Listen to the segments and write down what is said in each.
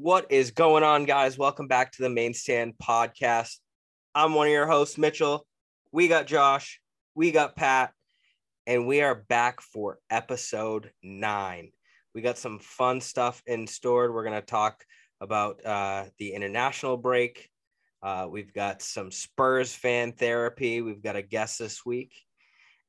What is going on, guys? Welcome back to the Main Stand podcast. I'm one of your hosts, Mitchell. We got Josh, we got Pat, and we are back for episode nine. We got some fun stuff in store. We're going to talk about uh, the international break. Uh, we've got some Spurs fan therapy. We've got a guest this week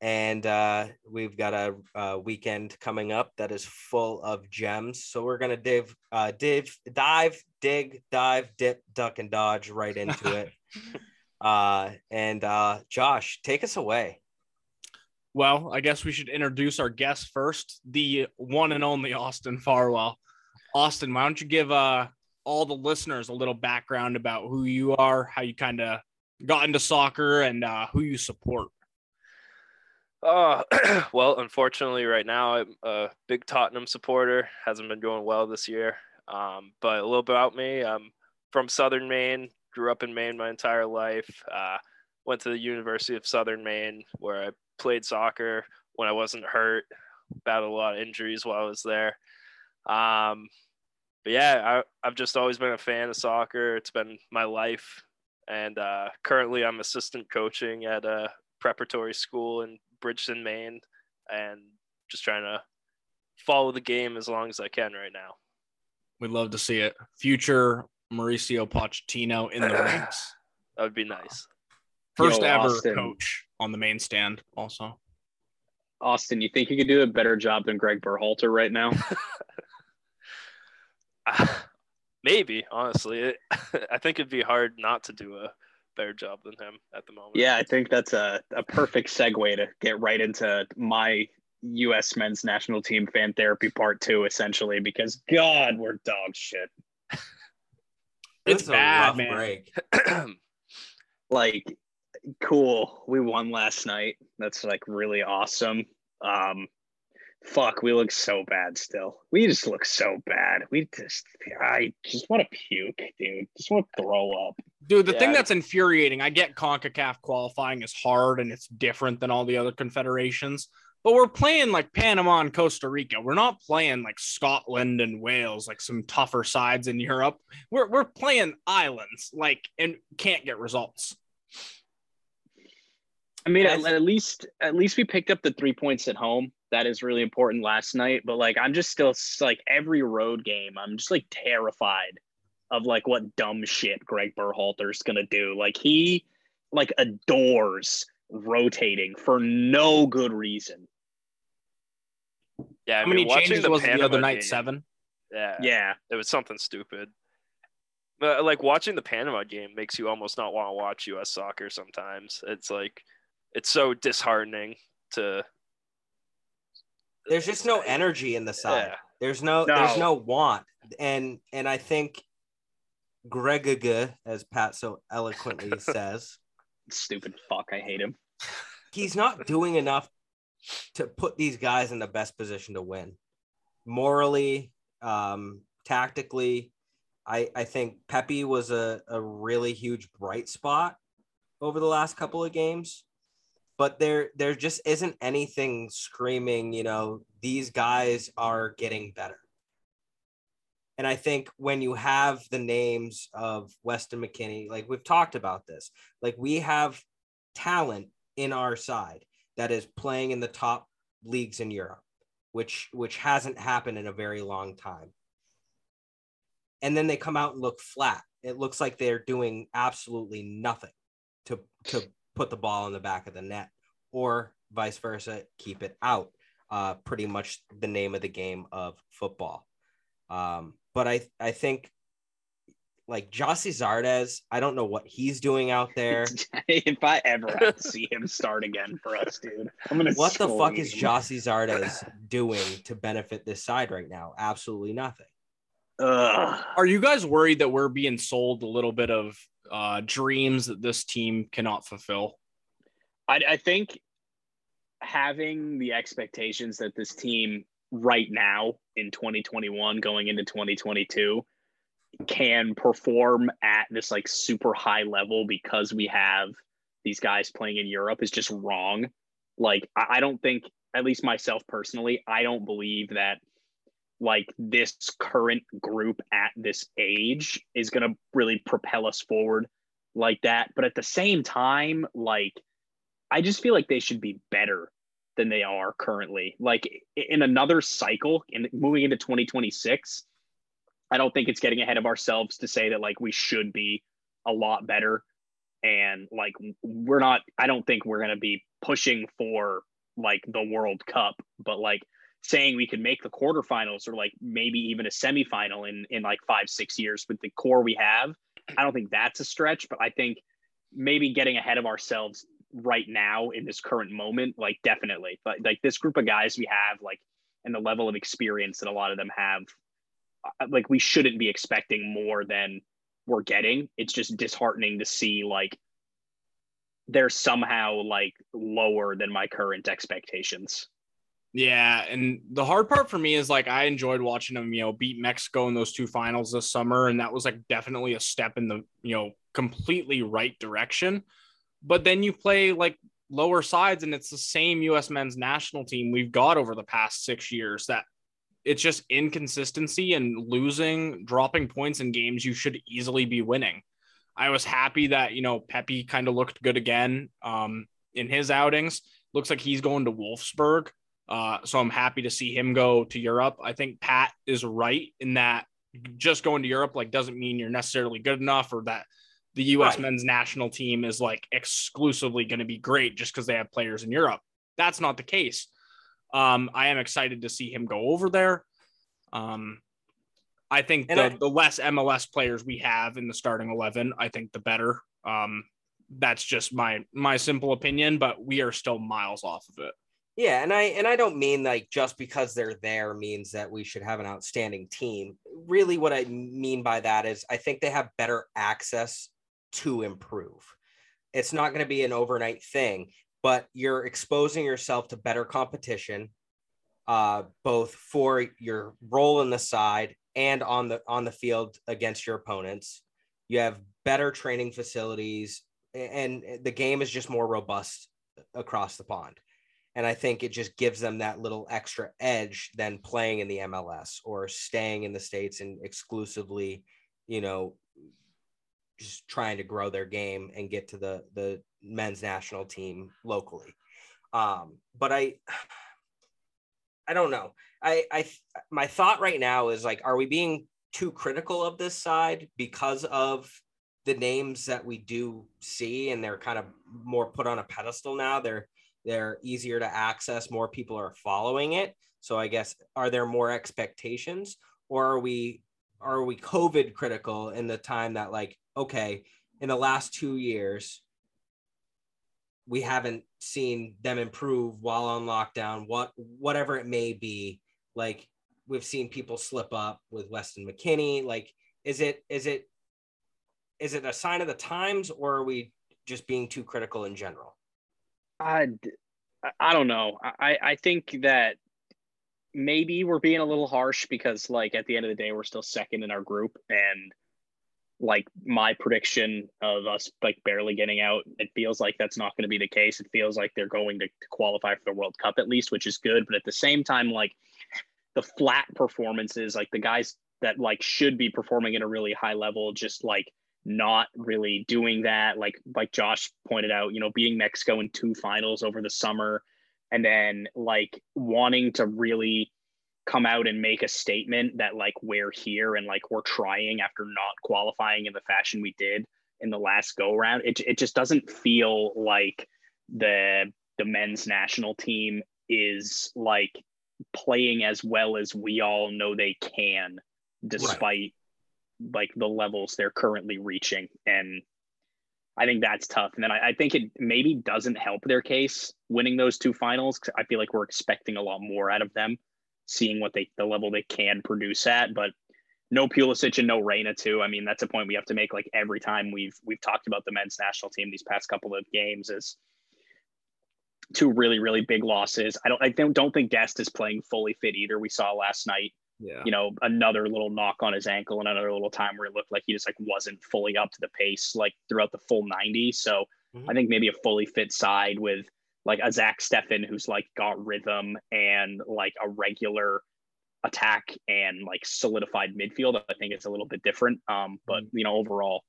and uh, we've got a, a, weekend coming up that is full of gems. So we're gonna dive, uh, dive, dive, dig, dive, dip, duck, and dodge right into it. uh, and uh, Josh, take us away. Well, I guess we should introduce our guest first, the one and only Austin Farwell. Austin, why don't you give uh, all the listeners a little background about who you are, how you kind of got into soccer, and uh, who you support? Uh, well, unfortunately, right now I'm a big Tottenham supporter. Hasn't been going well this year. Um, but a little bit about me. I'm from Southern Maine. Grew up in Maine my entire life. Uh, went to the University of Southern Maine where I played soccer when I wasn't hurt. Battled a lot of injuries while I was there. Um, but yeah, I, have just always been a fan of soccer. It's been my life. And uh, currently, I'm assistant coaching at a preparatory school in Bridgton, Maine, and just trying to follow the game as long as I can right now. We'd love to see it. Future Mauricio Pochettino in the ranks. That would be nice. First Yo, ever Austin. coach on the main stand, also. Austin, you think you could do a better job than Gregg Berhalter right now? Ah, maybe, honestly. I think it'd be hard not to do a better job than him at the moment. Yeah, I think that's a, a perfect segue to get right into my U.S. men's national team fan therapy part two, essentially, because God, we're dog shit. it's bad, man. Break. like, cool. We won last night. That's like really awesome. Um, fuck, we look so bad still. We just look so bad. We just, I just want to puke, dude. Just want to throw up. Dude, the yeah. thing that's infuriating, I get CONCACAF qualifying is hard and it's different than all the other confederations, but we're playing like Panama and Costa Rica. We're not playing like Scotland and Wales, like some tougher sides in Europe. We're, we're playing islands, like, and can't get results. I mean, at, at least at least we picked up the three points at home that is really important last night. But like, I'm just still like every road game, I'm just like terrified of like what dumb shit Gregg Berhalter's gonna do. Like he like adores rotating for no good reason. Yeah, I how mean, many changes the was the other night? Game, Seven. Yeah, yeah, it was something stupid. But like watching the Panama game makes you almost not want to watch U.S. soccer. Sometimes it's like it's so disheartening to there's just no energy in the side. Yeah. There's no, no, there's no want. And and I think Gregg as Pat so eloquently says. Stupid fuck. I hate him. He's not doing enough to put these guys in the best position to win. Morally, um, tactically, I, I think Pepi was a, a really huge bright spot over the last couple of games but there there just isn't anything screaming you know these guys are getting better. And i think when you have the names of Weston McKennie like we've talked about this like we have talent in our side that is playing in the top leagues in europe which which hasn't happened in a very long time. And then they come out and look flat. It looks like they're doing absolutely nothing to to put the ball in the back of the net or vice versa, keep it out. Uh, pretty much the name of the game of football. Um, but I, I think like Gyasi Zardes, I don't know what he's doing out there. if I ever see him start again for us, dude, I'm gonna. What the fuck is Gyasi Zardes doing to benefit this side right now? Absolutely nothing. Ugh. Are you guys worried that we're being sold a little bit of uh, dreams that this team cannot fulfill? I, I think having the expectations that this team right now in 2021 going into 2022 can perform at this like super high level because we have these guys playing in Europe is just wrong. Like I don't think, at least myself personally, I don't believe that like this current group at this age is going to really propel us forward like that. But at the same time, like, I just feel like they should be better than they are currently. Like in another cycle and moving into 2026, I don't think it's getting ahead of ourselves to say that like we should be a lot better. And like we're not, I don't think we're going to be pushing for like the World Cup, but like saying we could make the quarterfinals or like maybe even a semifinal in in like five six years with the core we have i don't think that's a stretch but i think maybe getting ahead of ourselves right now in this current moment like definitely. But like this group of guys we have like and the level of experience that a lot of them have uh, like we shouldn't be expecting more than we're getting. It's just disheartening to see like they're somehow like lower than my current expectations yeah, and the hard part for me is like I enjoyed watching them, you know, beat Mexico in those two finals this summer, and that was like definitely a step in the you know completely right direction. But then you play like lower sides, and it's the same U.S. men's national team we've got over the past six years. That it's just inconsistency and losing, dropping points in games you should easily be winning. I was happy that you know Pepi kind of looked good again um, in his outings. Looks like he's going to Wolfsburg uh, so I'm happy to see him go to Europe. I think Pat is right in that just going to Europe like doesn't mean you're necessarily good enough or that the U.S. Right. men's national team is like exclusively going to be great just because they have players in Europe. That's not the case. Um, I am excited to see him go over there. Um, I think the, I, the less MLS players we have in the starting eleven, I think the better. Um, that's just my my simple opinion, but we are still miles off of it. Yeah, and I and I don't mean like just because they're there means that we should have an outstanding team. Really what I mean by that is I think they have better access to improve. It's not going to be an overnight thing, but you're exposing yourself to better competition uh, both for your role in the side and on the on the field against your opponents. You have better training facilities and the game is just more robust across the pond. And I think it just gives them that little extra edge than playing in the MLS or staying in the States and exclusively, you know, just trying to grow their game and get to the the men's national team locally. Um, but I I don't know. I I my thought right now is like, are we being too critical of this side because of the names that we do see and they're kind of more put on a pedestal now? They're they're easier to access more people are following it. So i guess are there more expectations or are we are we covid critical in the time that like okay in the last two years we haven't seen them improve while on lockdown what whatever it may be? Like we've seen people slip up with Weston McKennie. like is it is it is it a sign of the times or are we just being too critical in general I, I don't know. I, I think that maybe we're being a little harsh because, like, at the end of the day, we're still second in our group. And, like, my prediction of us, like, barely getting out, it feels like that's not going to be the case. It feels like they're going to, to qualify for the World Cup at least, which is good. But at the same time, like, the flat performances, like, the guys that, like, should be performing at a really high level, just like, not really doing that. Like like Josh pointed out, you know, beating Mexico in two finals over the summer, and then like wanting to really come out and make a statement that like we're here and like we're trying after not qualifying in the fashion we did in the last go round. It it just doesn't feel like the the men's national team is like playing as well as we all know they can despite right like the levels they're currently reaching. And I think that's tough. And then I, I, think it maybe doesn't help their case winning those two finals. I feel like we're expecting a lot more out of them, seeing what they the level they can produce at. But no Pulisic and no Reyna too. I mean, that's a point we have to make like every time we've we've talked about the men's national team these past couple of games is two really, really big losses. I don't I don't, think Dest is playing fully fit either. We saw last night yeah. you know, another little knock on his ankle and another little time where it looked like he just like wasn't fully up to the pace like throughout the full 90. So mm-hmm. I think maybe a fully fit side with like a Zach Steffen who's like got rhythm and like a regular attack and like solidified midfield. I think it's a little bit different. Um, but you know, overall,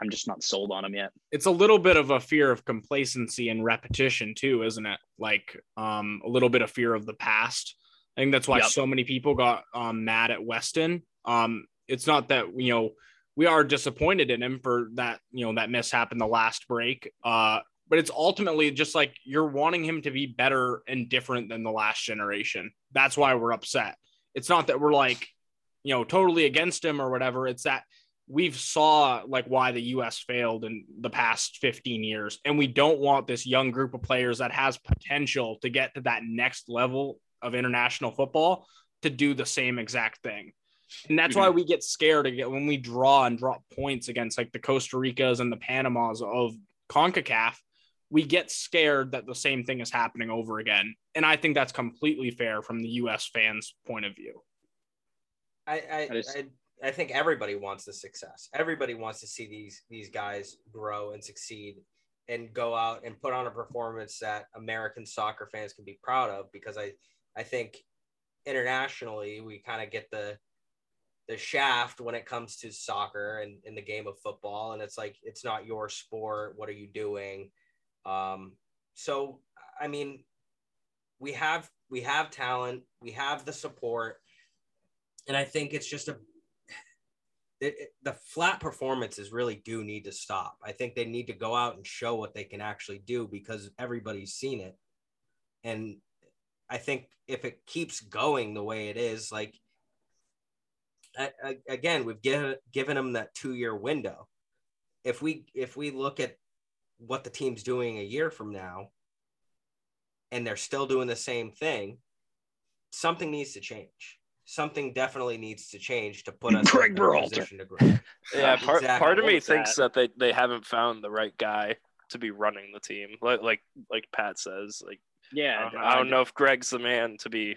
I'm just not sold on him yet. it's a little bit of a fear of complacency and repetition too, isn't it? Like um a little bit of fear of the past. I think that's why Yep. so many people got um mad at Weston. Um it's not that you know we are disappointed in him for that, you know, that mishap in the last break. Uh but it's ultimately just like you're wanting him to be better and different than the last generation. That's why we're upset. It's not that we're like, you know, totally against him or whatever. It's that we've saw like why the US failed in the past 15 years and we don't want this young group of players that has potential to get to that next level of international football to do the same exact thing. And that's why we get scared again when we draw and drop points against like the Costa Ricas and the Panamas of CONCACAF. We get scared that the same thing is happening over again. And I think that's completely fair from the US fans' point of view. I I, I just- I I think everybody wants the success. Everybody wants to see these these guys grow and succeed and go out and put on a performance that American soccer fans can be proud of because I I think internationally we kind of get the the shaft when it comes to soccer and in the game of football and it's like it's not your sport. What are you doing? Um so i mean we have we have talent we have the support and i think it's just a it, it- the flat performances really do need to stop. I think they need to go out and show what they can actually do because everybody's seen it. And i think if it keeps going the way it is like I, I, again we've given given them that two year window if we if we look at what the team's doing a year from now and they're still doing the same thing something needs to change something definitely needs to change to put us Gregg in a position to grow Yeah, part, Exactly. part of me What was thinks that? they, they haven't found the right guy to be running the team. Like like like Pat says, like Yeah, I don't, I don't know if Gregg's the man to be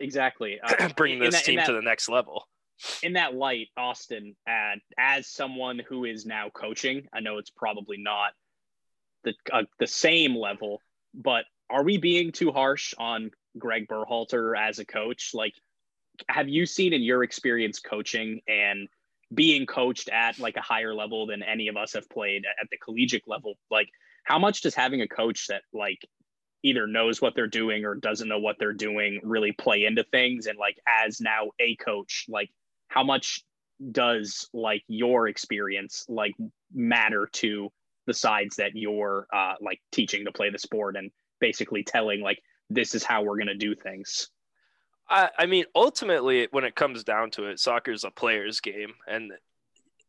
exactly. Uh, bringing this that- team that- to the next level. in that light, Austin, and as someone who is now coaching, I know it's probably not the uh, the same level, but are we being too harsh on Gregg Berhalter as a coach? Like, have you seen in your experience coaching and being coached at like a higher level than any of us have played at the collegiate level? Like, how much does having a coach that like either knows what they're doing or doesn't know what they're doing really play into things? And like, as now a coach, like how much does like your experience like matter to the sides that you're uh like teaching to play the sport and basically telling like this is how we're going to do things I, I mean, ultimately, when it comes down to it, soccer is a player's game, and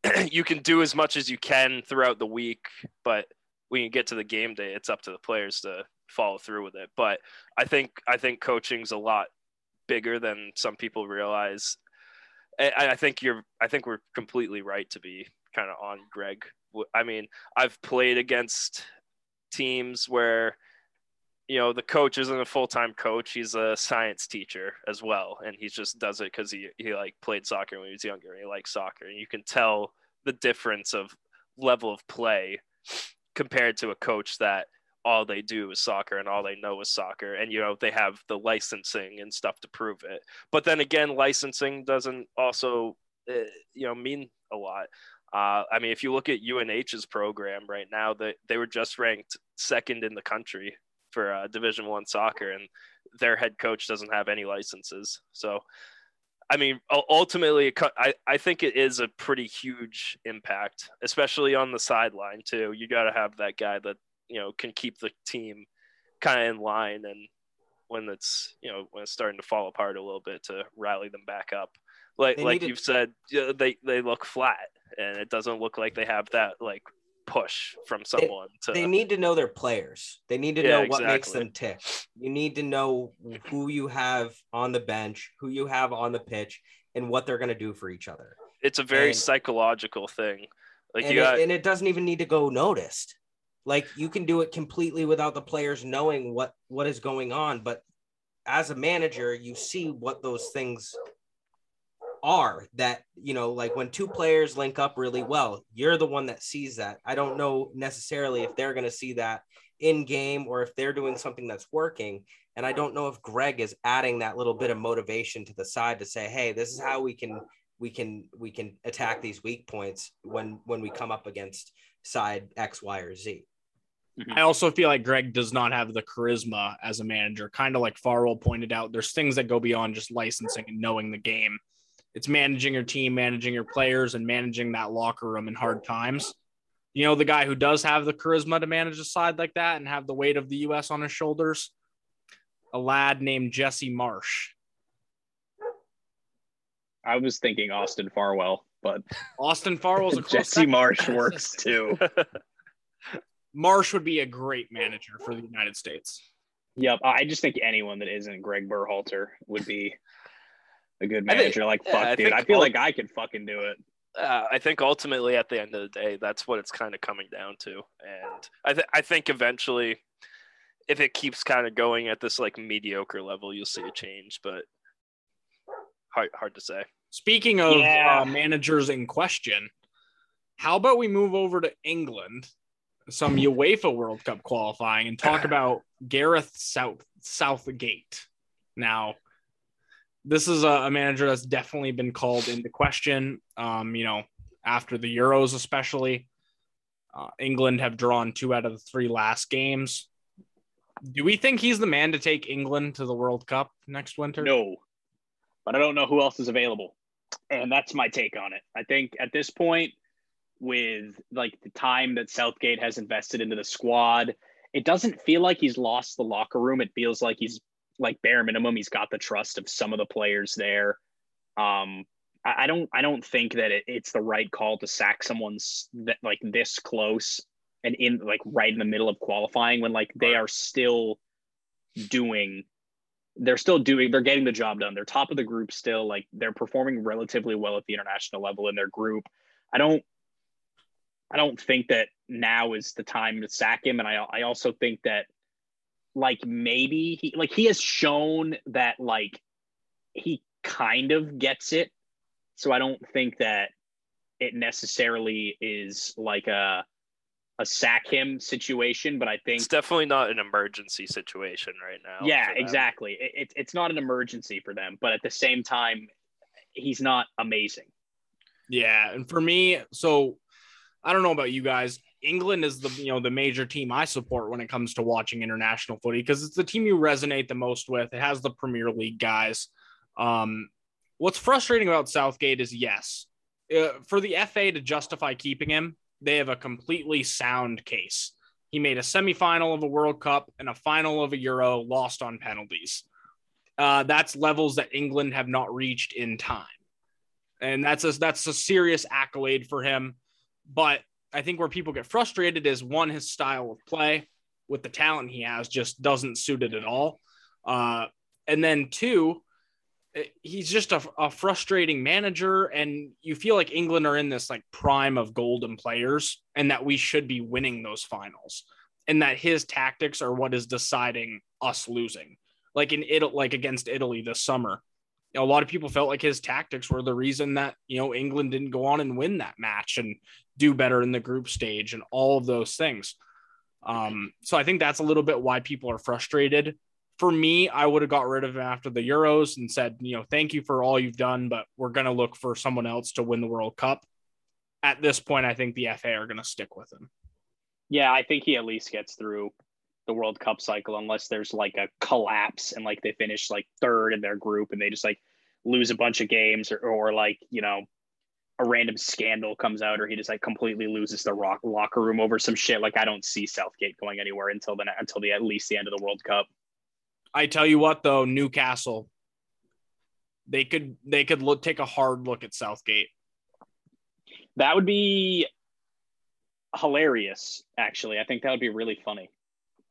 you can do as much as you can throughout the week, but when you get to the game day, it's up to the players to follow through with it. But I think I think coaching's a lot bigger than some people realize. I, I think you're. I think we're completely right to be kind of on Gregg. I mean, I've played against teams where you know the coach isn't a full-time coach he's a science teacher as well and he just does it because he, he like played soccer when he was younger and he likes soccer and you can tell the difference of level of play compared to a coach that all they do is soccer and all they know is soccer and you know they have the licensing and stuff to prove it but then again licensing doesn't also uh, you know mean a lot uh, I mean, if you look at UNH's program right now, they, they were just ranked second in the country for uh, Division One soccer, and their head coach doesn't have any licenses. So, I mean, ultimately, I, I think it is a pretty huge impact, especially on the sideline too. You got to have that guy that you know can keep the team kind of in line, and when it's you know when it's starting to fall apart a little bit, to rally them back up. Like They like need to- you've said, they they look flat, and it doesn't look like they have that like push from someone to they need to know their players. They need to Yeah, know what makes them tick. You need to know who you have on the bench, who you have on the pitch, and what they're going to do for each other. it's a very and- psychological thing. Like and, you it, got and it doesn't even need to go noticed. Like you can do it completely without the players knowing what what is going on. But as a manager, you see what those things are. That you know, like when two players link up really well, you're the one that sees that. I don't know necessarily if they're going to see that in game or if they're doing something that's working. And I don't know if Gregg is adding that little bit of motivation to the side to say, hey, this is how we can we can we can attack these weak points when when we come up against side X, Y, or Z. Mm-hmm. I also feel like Gregg does not have the charisma as a manager. Kind of like Farwell pointed out, there's things that go beyond just licensing and knowing the game. It's managing your team, managing your players, and managing that locker room in hard times. You know, the guy who does have the charisma to manage a side like that and have the weight of the U.S. on his shoulders, a lad named Jesse Marsch. I was thinking Austin Farwell, but Austin Farwell's a close Jesse. Marsch works too. Marsch would be a great manager for the United States. Yep, I just think anyone that isn't Gregg Berhalter would be a good I think- manager. like, fuck, I dude, think I feel like I could fucking do it. uh, I think ultimately at the end of the day, that's what it's kind of coming down to. And I, th- I think eventually, if it keeps kind of going at this like mediocre level, you'll see a change. But hard, hard to say. Speaking of Yeah. uh, managers in question, how about we move over to England, some UEFA World Cup qualifying, and talk about Gareth South Southgate. Now, this is a, a manager that's definitely been called into question. Um, you know, after the Euros, especially, uh, England have drawn two out of the three last games. Do we think he's the man to take England to the World Cup next winter? No, but I don't know who else is available. And that's my take on it. I think at this point, with like the time that Southgate has invested into the squad, it doesn't feel like he's lost the locker room. It feels like he's like bare minimum, he's got the trust of some of the players there. Um, I, I don't, I don't think that it, it's the right call to sack someone's that like this close and in like right in the middle of qualifying when like they are still doing they're still doing they're getting the job done. They're top of the group still. Like they're performing relatively well at the international level in their group. I don't i don't think that now is the time to sack him and i i also think that like maybe he like he has shown that like he kind of gets it so i don't think that it necessarily is like a a sack him situation but i think It's definitely not an emergency situation right now. yeah, exactly. It, it, it's not an emergency for them, but at the same time, he's not amazing. Yeah, and for me, so I don't know about you guys. England is the you know the major team I support when it comes to watching international footy because it's the team you resonate the most with. It has the Premier League guys. Um, what's frustrating about Southgate is yes, uh, for the FA to justify keeping him, they have a completely sound case. He made a semifinal of a World Cup and a final of a Euro, lost on penalties. Uh, that's levels that England have not reached in time and that's a that's a serious accolade for him. But I think where people get frustrated is one, his style of play with the talent he has just doesn't suit it at all, uh, and then two, eh, he's just a, a frustrating manager, and you feel like England are in this like prime of golden players, and that we should be winning those finals, and that his tactics are what is deciding us losing, like in Italy, like against Italy this summer a lot of people felt like his tactics were the reason that you know England didn't go on and win that match and do better in the group stage and all of those things. Um, so I think that's a little bit why people are frustrated. For me, I would have got rid of him after the Euros and said, you know, thank you for all you've done, but we're going to look for someone else to win the World Cup. At this point, I think the FA are going to stick with him. Yeah, I think he at least gets through the World Cup cycle unless there's like a collapse and like they finish like third in their group and they just like lose a bunch of games or, or like, you know, a random scandal comes out or he just like completely loses the rock locker room over some shit. Like I don't see Southgate going anywhere until the until the at least the end of the World Cup. I tell you what, though, Newcastle, they could they could look take a hard look at Southgate. That would be hilarious, actually. I think that would be really funny.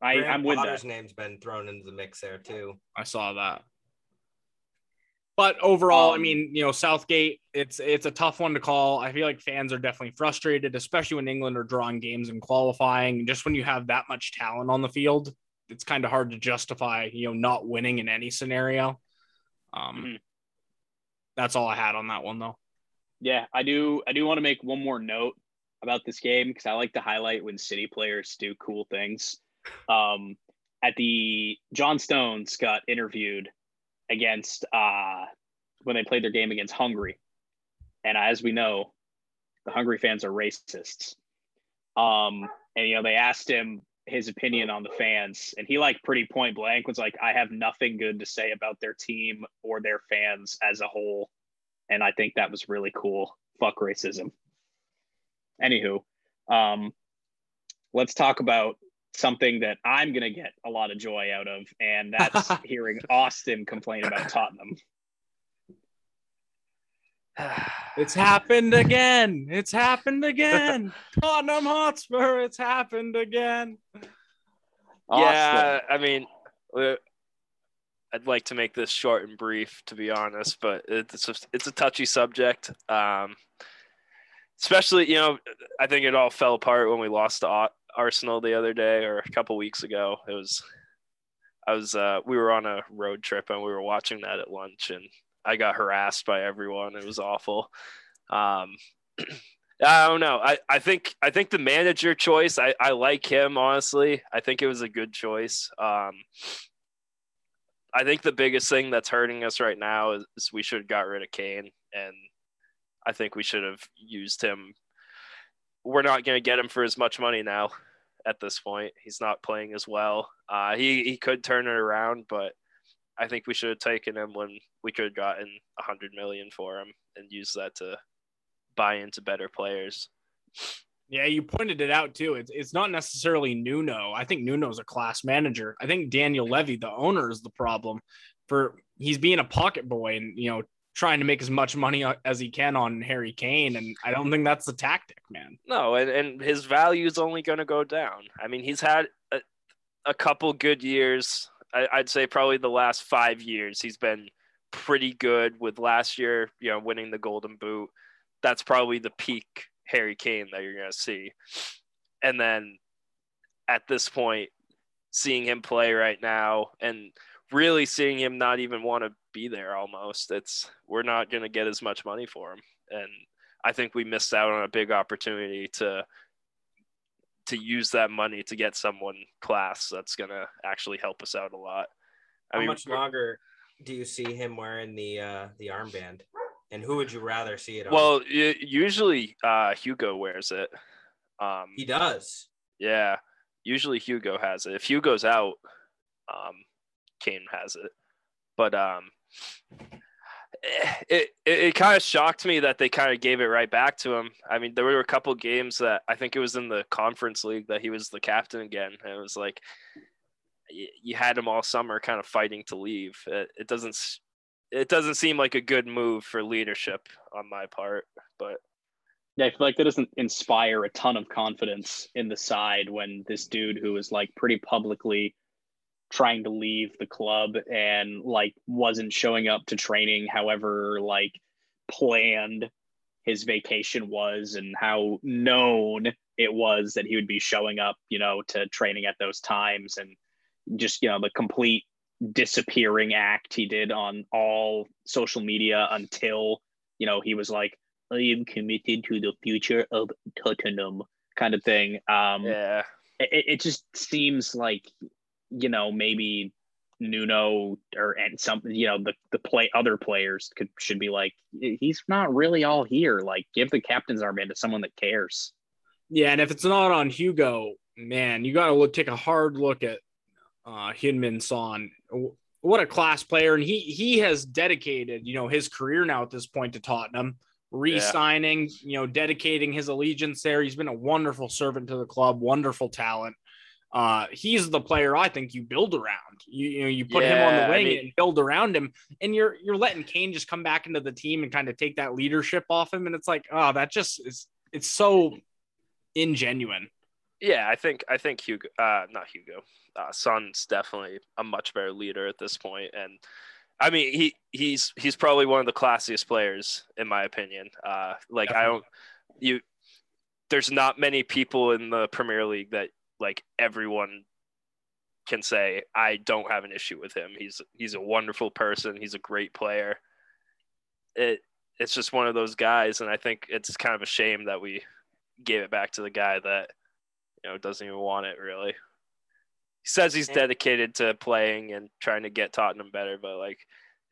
I, Graham I'm with Potter's that. name's been thrown into the mix there too. I saw that. But overall, I Um, mean, you know, Southgate, it's it's a tough one to call. I feel like fans are definitely frustrated, especially when England are drawing games and qualifying. Just when you have that much talent on the field, it's kind of hard to justify, you know, not winning in any scenario. Um, Mhm. That's all I had on that one, though. Yeah, I do. I do want to make one more note about this game because I like to highlight when City players do cool things. Um, at the John Stones got interviewed against uh, when they played their game against Hungary, and as we know, the Hungary fans are racists. Um, and you know they asked him his opinion on the fans, and he like pretty point blank was like, "I have nothing good to say about their team or their fans as a whole," and I think that was really cool. Fuck racism. Anywho, um, let's talk about something that I'm going to get a lot of joy out of, and that's hearing Austin complain about Tottenham. It's happened again. It's happened again. Tottenham Hotspur. It's happened again. Yeah, I mean, uh, I'd like to make this short and brief, to be honest, but it's a, it's a touchy subject. Um, especially, you know, I think it all fell apart when we lost to Arsenal the other day or a couple weeks ago. It was, I was, uh, we were on a road trip and we were watching that at lunch, and I got harassed by everyone. It was awful. Um, I don't know. I, I think I think the manager choice. I, I like him honestly. I think it was a good choice. Um, I think the biggest thing that's hurting us right now is, is we should have got rid of Kane, and I think we should have used him. We're not going to get him for as much money now. At this point, he's not playing as well. Uh, he he could turn it around, but I think we should have taken him when we could have gotten a hundred million for him and used that to buy into better players. Yeah, you pointed it out too. It's it's not necessarily Nuno. I think Nuno's a class manager. I think Daniel Levy, the owner, is the problem. For he's being a pocket boy and you know trying to make as much money uh, as he can on Harry Kane, and I don't think that's the tactic, man. No, and, and his value is only going to go down. I mean, he's had a, a couple good years. I, I'd say probably the last five years he's been pretty good. With last year, you know, winning the Golden Boot, that's probably the peak Harry Kane that you're going to see. And then at this point, seeing him play right now and really seeing him not even want to be there almost, it's we're not going to get as much money for him. And I think we missed out on a big opportunity to to use that money to get someone class that's going to actually help us out a lot. I How mean, much longer do you see him wearing the uh, the armband? And who would you rather see it on? Well, usually uh, Hugo wears it. Um, he does. Yeah, usually Hugo has it. If Hugo's out, um, Kane has it. But um, Eh, it, it, it kind of shocked me that they kind of gave it right back to him. I mean, there were a couple games that I think it was in the conference league that he was the captain again. It was like you had him all summer kind of fighting to leave. It, it doesn't it doesn't seem like a good move for leadership on my part, but yeah, I feel like that doesn't inspire a ton of confidence in the side when this dude who is like pretty publicly trying to leave the club and like wasn't showing up to training however like planned his vacation was and how known it was that he would be showing up, you know, to training at those times and just, you know, the complete disappearing act he did on all social media until you know he was like i am committed to the future of tottenham kind of thing. Um yeah. it, it just seems like you know maybe Nuno or and some you know the the play other players could should be like he's not really all here. Like give the captain's armband to someone that cares. Yeah and if it's not on Hugo man you got to look take a hard look at uh Heung-min Son what a class player and he he has dedicated you know his career now at this point to Tottenham. Re-signing yeah. you know dedicating his allegiance there. He's been a wonderful servant to the club wonderful talent uh he's the player I think you build around you you know you put yeah, him on the wing I mean, and build around him and you're you're letting Kane just come back into the team and kind of take that leadership off him and it's like oh that just is it's so ingenuine yeah, I think I think Hugo, uh, not Hugo, uh, Son's definitely a much better leader at this point, and I mean he he's he's probably one of the classiest players in my opinion. Uh, like definitely. I don't you, there's not many people in the Premier League that like everyone can say I don't have an issue with him. He's he's a wonderful person. He's a great player. It it's just one of those guys, and I think it's kind of a shame that we gave it back to the guy that you know doesn't even want it really. He says he's dedicated to playing and trying to get Tottenham better, but like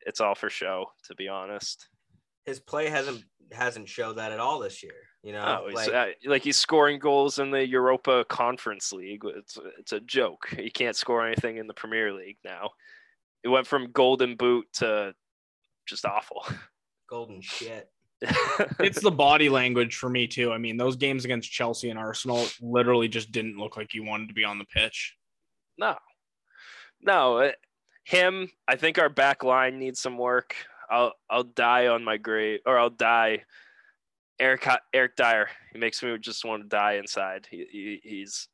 it's all for show, to be honest. His play hasn't hasn't showed that at all this year. You know, Oh, he's, like uh, like he's scoring goals in the Europa Conference League. It's it's a joke. He can't score anything in the Premier League now. It went from golden boot to just awful. golden shit. It's the body language for me too. I mean, those games against Chelsea and Arsenal literally just didn't look like he wanted to be on the pitch. no, no. uh, Him, I think our back line needs some work. I'll I'll die on my grave, or I'll die. Eric Eric Dier. He makes me just want to die inside. He, he he's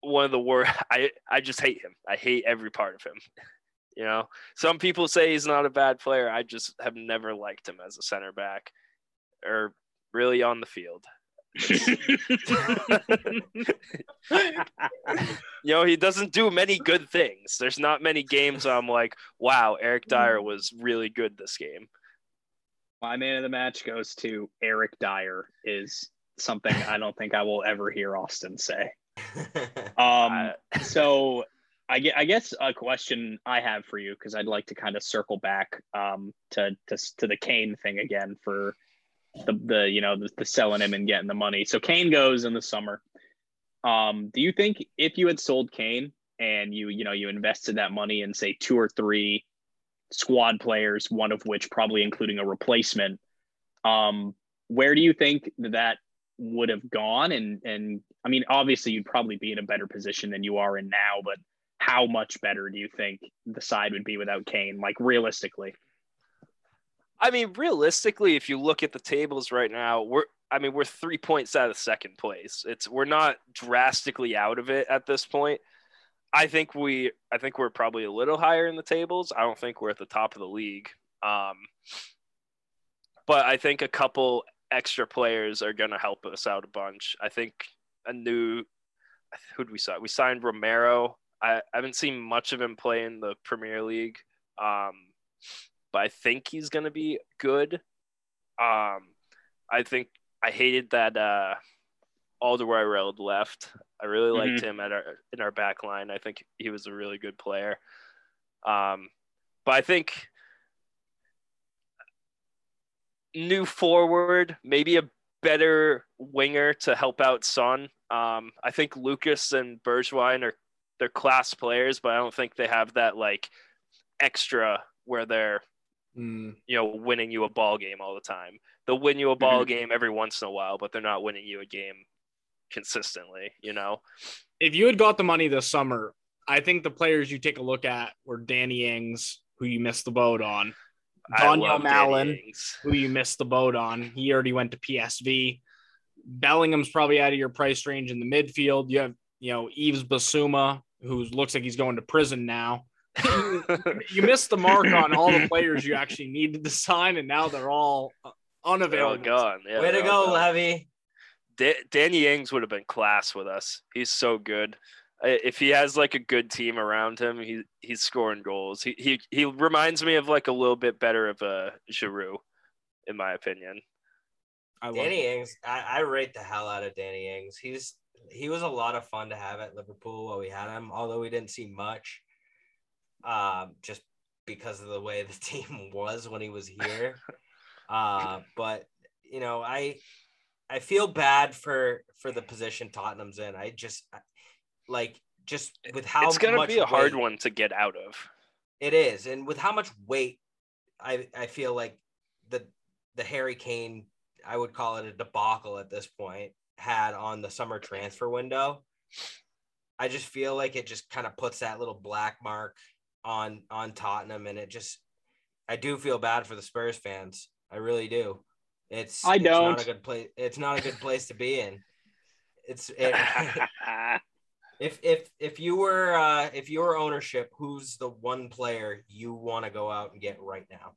one of the worst. I I just hate him. I hate every part of him. You know, some people say he's not a bad player. I just have never liked him as a center back, or really on the field. You know, he doesn't do many good things. There's not many games I'm like, wow, Eric Dier was really good this game. My man of the match goes to Eric Dier. Is something I don't think I will ever hear Austin say. Um, so I get, I guess a question I have for you because I'd like to kind of circle back um, to, to to the Kane thing again for the the you know the, the selling him and getting the money. So Kane goes in the summer. Um, do you think if you had sold Kane and you you know you invested that money in say two or three squad players, one of which probably including a replacement, um, where do you think that would have gone? And and I mean, obviously you'd probably be in a better position than you are in now, but how much better do you think the side would be without Kane? Like realistically, I mean, realistically, if you look at the tables right now, we're I mean, we're three points out of second place. It's we're not drastically out of it at this point. I think we I think we're probably a little higher in the tables. I don't think we're at the top of the league. Um, but I think a couple extra players are going to help us out a bunch. I think a new who did we sign? We signed Romero. I, I haven't seen much of him play in the Premier League. Um, but I think he's going to be good. Um, I think I hated that uh, Alderweireld left. I really liked him at our in our back line. I think he was a really good player. Um, but I think new forward, maybe a better winger to help out Son. Um, I think Lucas and Bergwijn are they're class players, but I don't think they have that like extra where they're Mm. you know winning you a ball game all the time. They'll win you a ball game every once in a while, but they're not winning you a game consistently. You know, If you had got the money this summer, I think the players you take a look at were Danny Ings, who you missed the boat on, Donyell Malen, who you missed the boat on. He already went to PSV. Bellingham's probably out of your price range in the midfield. You have, you know, Yves Bissouma, who looks like he's going to prison now. you missed the mark on all the players you actually needed to sign, and now they're all uh, They're all unavailable. gone. Yeah, Way to go, gone. Levy. Da- Danny Ings would have been class with us. He's so good. If he has like a good team around him, he he's scoring goals. He he he reminds me of like a little bit better of a Giroud, in my opinion. I love Danny Ings, I, I rate the hell out of Danny Ings. He's he was a lot of fun to have at Liverpool while we had him, although we didn't see much. Um, just because of the way the team was when he was here. uh, but you know, I I feel bad for for the position Tottenham's in. I just like just with how it's gonna be a hard one to get out of. It is, and with how much weight, I I feel like the the Harry Kane, I would call it a debacle at this point, had on the summer transfer window. I just feel like it just kind of puts that little black mark on on Tottenham, and it just I do feel bad for the Spurs fans. I really do. It's I it's not don't. a good place. It's not a good place to be in. It's it, if if if you were uh if you were ownership who's the one player you want to go out and get right now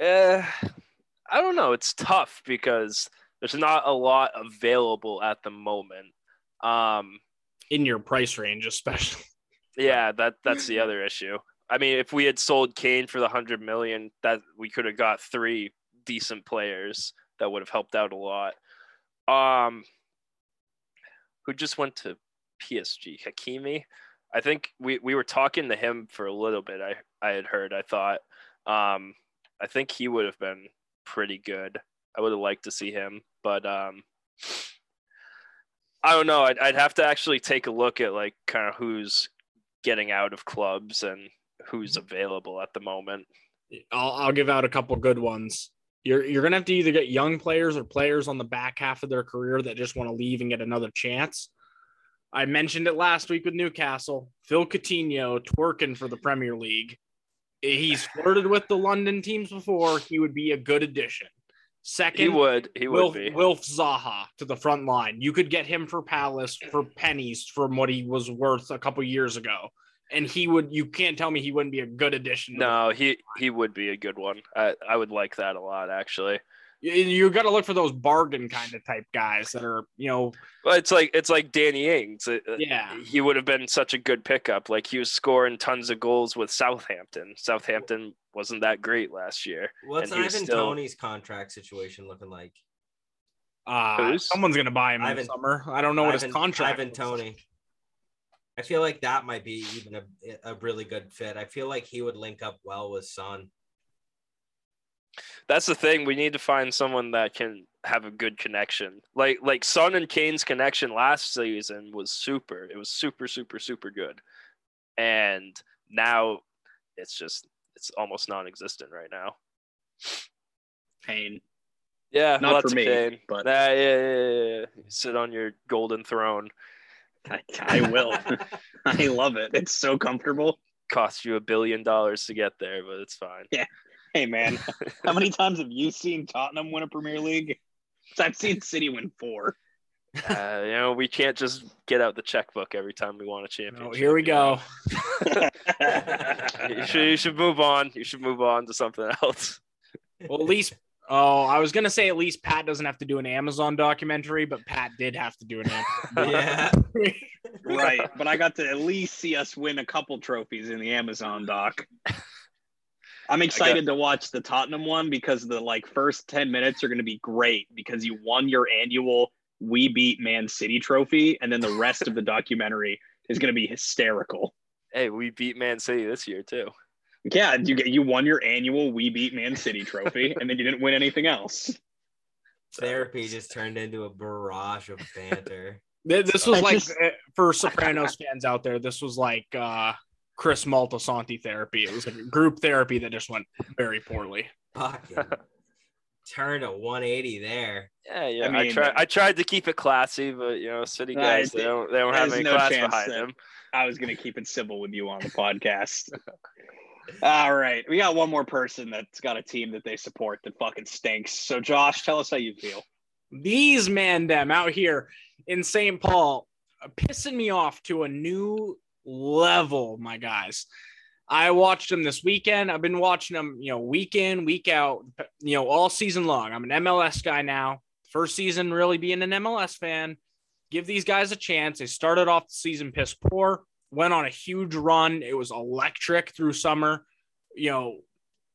Uh, I don't know. It's tough because there's not a lot available at the moment. Um, in your price range, especially. yeah, that that's the other issue. I mean, if we had sold Kane for the hundred million, that we could have got three decent players that would have helped out a lot. Um, who just went to PSG, Hakimi. I think we, we were talking to him for a little bit. I, I had heard, I thought, um, I think he would have been pretty good. I would have liked to see him, but um, I don't know. I'd, I'd have to actually take a look at like kind of who's getting out of clubs and who's mm-hmm. available at the moment. I'll, I'll give out a couple good ones. You're you're gonna have to either get young players or players on the back half of their career that just want to leave and get another chance. I mentioned it last week with Newcastle. Phil Coutinho twerking for the Premier League. He's flirted with the London teams before. He would be a good addition. Second, He would. He would Wilf, be. Wilf Zaha to the front line. You could get him for Palace for pennies from what he was worth a couple years ago. And he would, you can't tell me he wouldn't be a good addition. No, he he would be a good one. I, I would like that a lot actually. you, you got to look for those bargain kind of type guys that are, you know, Well, it's like it's like Danny Ings. Uh, uh, yeah. He would have been such a good pickup. Like he was scoring tons of goals with Southampton. Southampton wasn't that great last year. What's And Ivan still- Toney's contract situation looking like? Uh, someone's gonna buy him in the Ivan- summer. I don't know what Ivan, his contract. Ivan is. Toney. I feel like that might be even a, a really good fit. I feel like he would link up well with Son. That's the thing. We need to find someone that can have a good connection. Like like Son and Kane's connection last season was super. It was super super super good. And now it's just it's almost non-existent right now. Pain. Yeah, Not for me, pain. but- Nah, yeah, yeah, yeah, yeah. Sit on your golden throne. I, I will. I love it. It's so comfortable. Cost you a billion dollars to get there, but it's fine. Yeah. Hey man, how many times have you seen Tottenham win a Premier League? I've seen City win four. Uh, you know, we can't just get out the checkbook every time we want a No, championship. here we go. You should, you should move on. You should move on to something else. Well, at least, oh, I was gonna say at least Pat doesn't have to do an Amazon documentary, but Pat did have to do an Amazon. yeah. documentary. right, but I got to at least see us win a couple trophies in the Amazon doc. I'm excited to watch the Tottenham one because the like first 10 minutes are going to be great because you won your annual we beat Man City trophy and then the rest of the documentary is going to be hysterical. Hey, we beat Man City this year too. Yeah, you get you won your annual we beat Man City trophy and then you didn't win anything else. Therapy just turned into a barrage of banter. This was like just- uh, for Sopranos fans out there. This was like uh, Chris Moltisanti therapy. It was like a group therapy that just went very poorly. Fucking turned a 180 there. Yeah, yeah. I I, tried. I tried to keep it classy, but you know, City guys they don't they don't have there's any no class behind them. I was going to keep it civil with you on the podcast. All right, we got one more person that's got a team that they support that fucking stinks. So Josh, tell us how you feel. These man them out here in St. Paul are pissing me off to a new level, my guys. I watched them this weekend. I've been watching them, you know, week in, week out, you know, all season long. I'm an MLS guy now. First season really being an MLS fan. Give these guys a chance. They started off the season piss poor, went on a huge run. It was electric through summer. You know,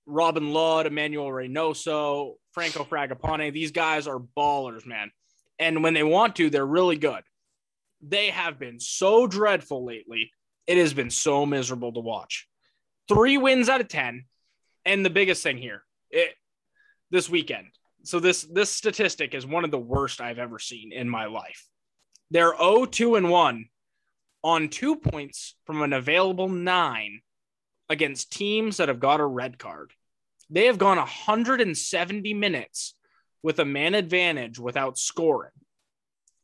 Robin Lod, Emmanuel Reynoso, Franco Fragapane. These guys are ballers, man. And when they want to, they're really good. They have been so dreadful lately. It has been so miserable to watch. Three wins out of 10. And the biggest thing here, it, this weekend. So this this statistic is one of the worst I've ever seen in my life. They're 0-2 and 1 on 2 points from an available 9 against teams that have got a red card. They have gone 170 minutes with a man advantage without scoring.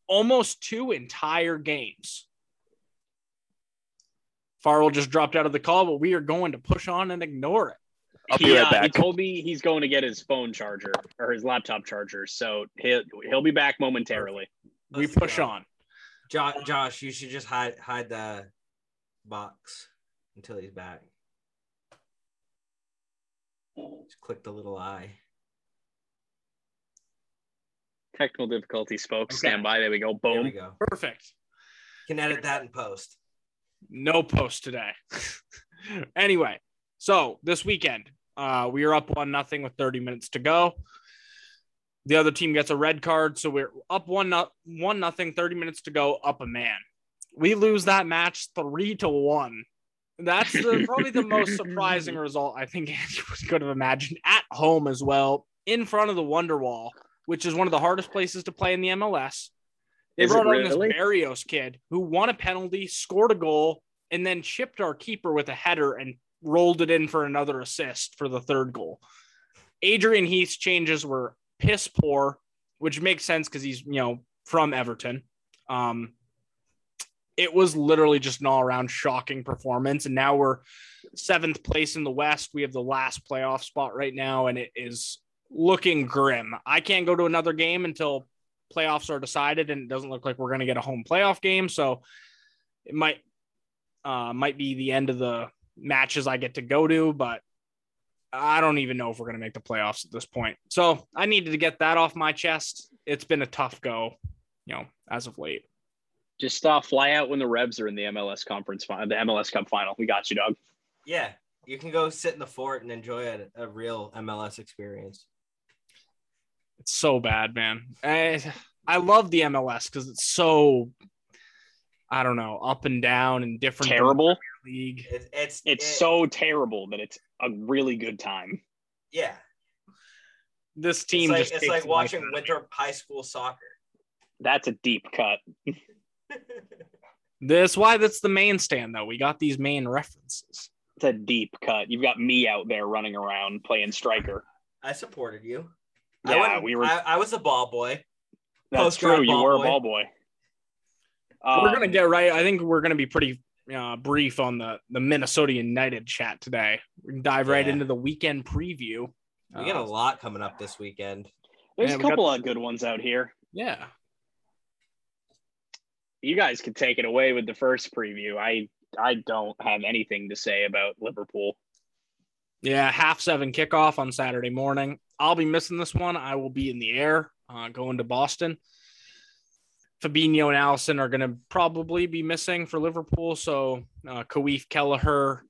Almost two entire games. Farwell just dropped out of the call, but we are going to push on and ignore it. I'll be he, right uh, back. He told me he's going to get his phone charger or his laptop charger, so he'll he'll be back momentarily. We Let's push go. on. Josh, Josh, you should just hide hide the box until he's back. Just click the little eye. Technical difficulty spoke. Okay. Stand by. There we go. There we Boom. go. Perfect. Can edit that in post. No post today. anyway, so this weekend, uh, we are up one nothing with 30 minutes to go. The other team gets a red card, so we're up one not one nothing. Thirty minutes to go, up a man. We lose that match three to one. That's the, probably the most surprising result I think Andy could have imagined at home as well, in front of the Wonderwall, which is one of the hardest places to play in the MLS. They Is brought on this? Barrios kid who won a penalty, scored a goal, and then chipped our keeper with a header and rolled it in for another assist for the third goal. Adrian Heath's changes were piss poor, which makes sense because he's you know from Everton. Um, it was literally just an all around shocking performance, and now we're seventh place in the West. We have the last playoff spot right now, and it is looking grim. I can't go to another game until playoffs are decided, and it doesn't look like we're going to get a home playoff game. So it might uh, might be the end of the matches I get to go to, but I don't even know if we're going to make the playoffs at this point. So I needed to get that off my chest. It's been a tough go, you know, as of late. Just uh, fly out when the Revs are in the MLS conference, fi- the MLS Cup final. We got you, dog. Yeah, you can go sit in the fort and enjoy a, a real MLS experience. It's so bad, man. I, I love the MLS because it's so, I don't know, up and down and different. Terrible. League. It, it's It's it- so terrible that it's a really good time. yeah. This It's team like just it's like watching out winter high school soccer. That's a deep cut. That's why that's the main stand, though. We got these main references. It's a deep cut. You've got me out there running around playing striker. I supported you. Yeah, I we were- I, I was a ball boy. That's Post grad true. You were boy. a ball boy. we're Um, gonna get right. I think we're gonna be pretty uh, brief on the the Minnesota United chat today. We can dive right Yeah. into the weekend preview. We got a Uh, lot coming up this weekend. There's Yeah, a we got- couple of good ones out here. yeah. You guys could take it away with the first preview. I I don't have anything to say about Liverpool. Yeah, half seven kickoff on Saturday morning. I'll be missing this one. I will be in the air uh, going to Boston. Fabinho and Alisson are going to probably be missing for Liverpool. So uh, Caoimhín Kelleher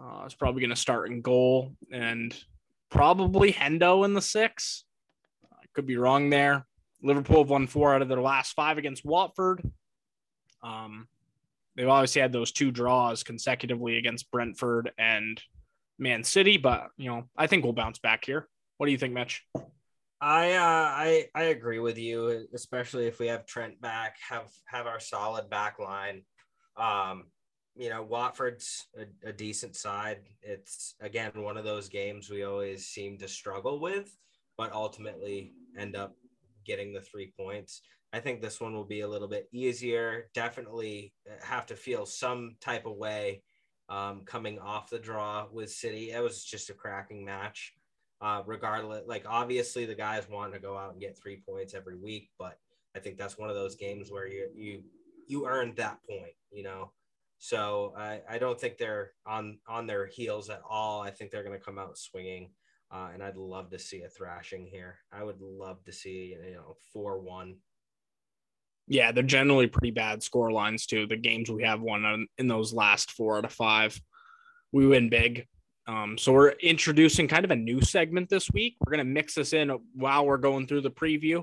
uh, is probably going to start in goal and probably Hendo in the six. I could be wrong there. Liverpool have won four out of their last five against Watford. Um, they've obviously had those two draws consecutively against Brentford and Man City, but you know, I think we'll bounce back here. What do you think, Mitch? I uh, I I agree with you, especially if we have Trent back, have have our solid back line. Um, you know, Watford's a, a decent side. It's again one of those games we always seem to struggle with, but ultimately end up getting the three points. I think this one will be a little bit easier. Definitely have to feel some type of way um, coming off the draw with City. It was just a cracking match uh, regardless. Like obviously, the guys want to go out and get three points every week, but I think that's one of those games where you you you earned that point, you know. So I, I don't think they're on on their heels at all. I think they're going to come out swinging, uh, and I'd love to see a thrashing here. I would love to see you know four one. Yeah, they're generally pretty bad score lines too. The games we have won on- in those last four out of five, we win big. Um, so we're introducing kind of a new segment this week. We're gonna mix this in while we're going through the preview.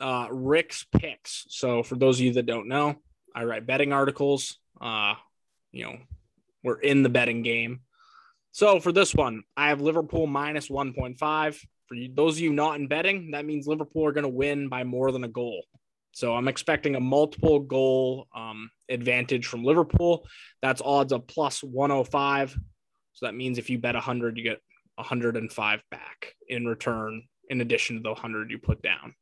Uh, Rick's picks. So for those of you that don't know, I write betting articles. Uh, you know, we're in the betting game. So for this one, I have Liverpool minus 1.5. For you, those of you not in betting, that means Liverpool are going to win by more than a goal. So I'm expecting a multiple goal um, advantage from Liverpool. That's odds of plus 105. So that means if you bet 100, you get 105 back in return, in addition to the 100 you put down.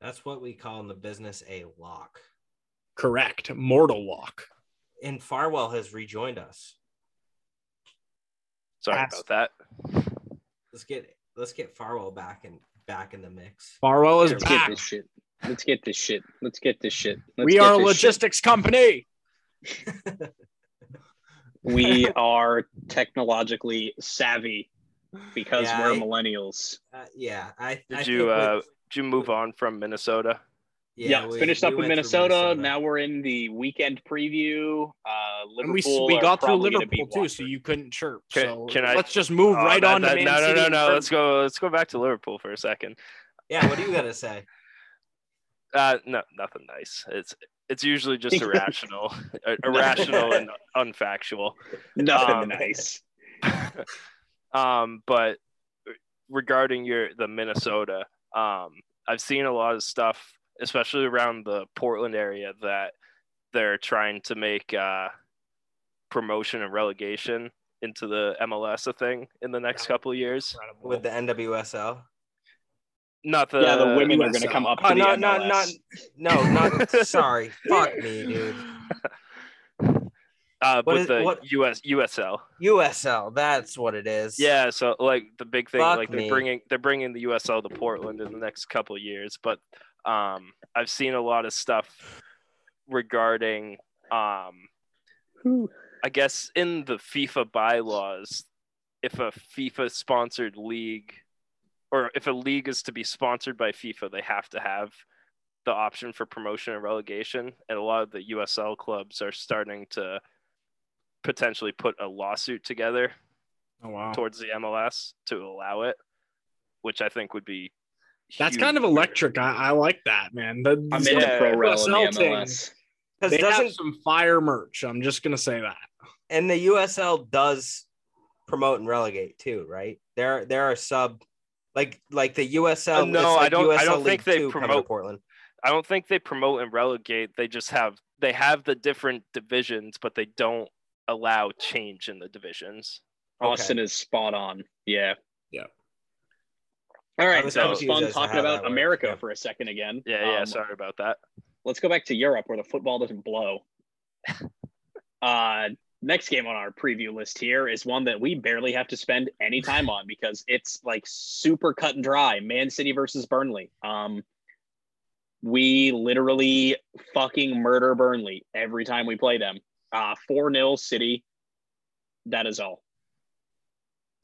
That's what we call in the business a lock. Correct. Mortal lock. And Farwell has rejoined us. Sorry That's- about that. Let's get let's get Farwell back and back in the mix. Farwell is Let's Let's get this shit. Let's get this shit. Let's get this shit. Let's We get are a this shit. logistics company. We are technologically savvy because Yeah, we're I- millennials. Uh, yeah, I Did I you think with- uh did you move on from Minnesota? Yeah, we- finished we up with went through Minnesota. Now we're in the weekend preview. Uh, And we, we got through Liverpool beat too, so you couldn't chirp. Can- so can I- let's just move Oh, right that- on that- to Man no, no, City no, and no. Brentford. Let's go. Let's go back to Liverpool for a second. Yeah, what do you gotta say? Uh, no, nothing nice. It's it's usually just irrational, irrational and unfactual. Nothing Um, nice. um, but regarding your the Minnesota, um, I've seen a lot of stuff, especially around the Portland area, that they're trying to make uh, promotion and relegation into the MLS a thing in the next couple of years. With the NWSL? Not the yeah, the women are going to come up to Oh, the no, MLS. no, not no, not sorry. Fuck me, dude. uh, What with is- the what- US USL. USL, that's what it is. Yeah, so like the big thing, Fuck like they're me. bringing they're bringing the USL to Portland in the next couple of years. But um, I've seen a lot of stuff regarding, um, Whew. I guess in the FIFA bylaws, if a FIFA sponsored league, or if a league is to be sponsored by FIFA, they have to have the option for promotion and relegation. And a lot of the USL clubs are starting to potentially put a lawsuit together Oh wow. towards the MLS to allow it, which I think would be. That's huge. kind of electric. I, I like that, man. The, I'm the into Yeah, pro rel in the USL thing. MLS. Because They have some fire merch. I'm just gonna say that. and the USL does promote and relegate too, right? There there are sub like like the USL. Uh, no, it's I don't- I don't think they Two coming to promote- Portland. I don't think they promote and relegate. They just have they have the different divisions, but they don't allow change in the divisions. Austin is spot on. Yeah. Yeah. All right, was so it was fun talking about. America Yeah. for a second again. Yeah, yeah. Um, sorry about that. let's go back to Europe where the football doesn't blow. uh, next game on our preview list here is one that we barely have to spend any time on because it's like super cut and dry. Man City versus Burnley. Um, we literally fucking murder Burnley every time we play them. Uh, 4 0 City. That is all.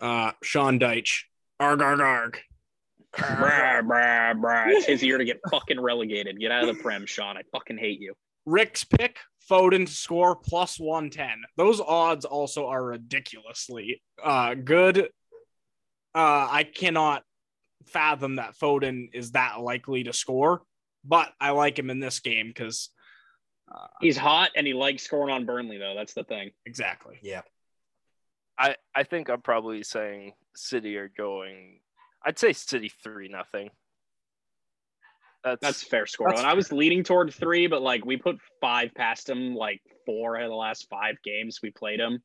Uh, Sean Dyche. Arg arg arg. Brah, brah, brah. It's his year to get fucking relegated. Get out of the Prem, Sean. I fucking hate you. Rick's pick. Foden to score plus 110. Those odds also are ridiculously uh, good. Uh, I cannot fathom that Foden is that likely to score, but I like him in this game because uh, He's hot and he likes scoring on Burnley, though. That's the thing. exactly. Yeah. I I think I'm probably saying City are going. I'd say City three nothing. That's, That's fair score. That's and I was leaning toward three, but like we put five past him like four out of the last five games we played him.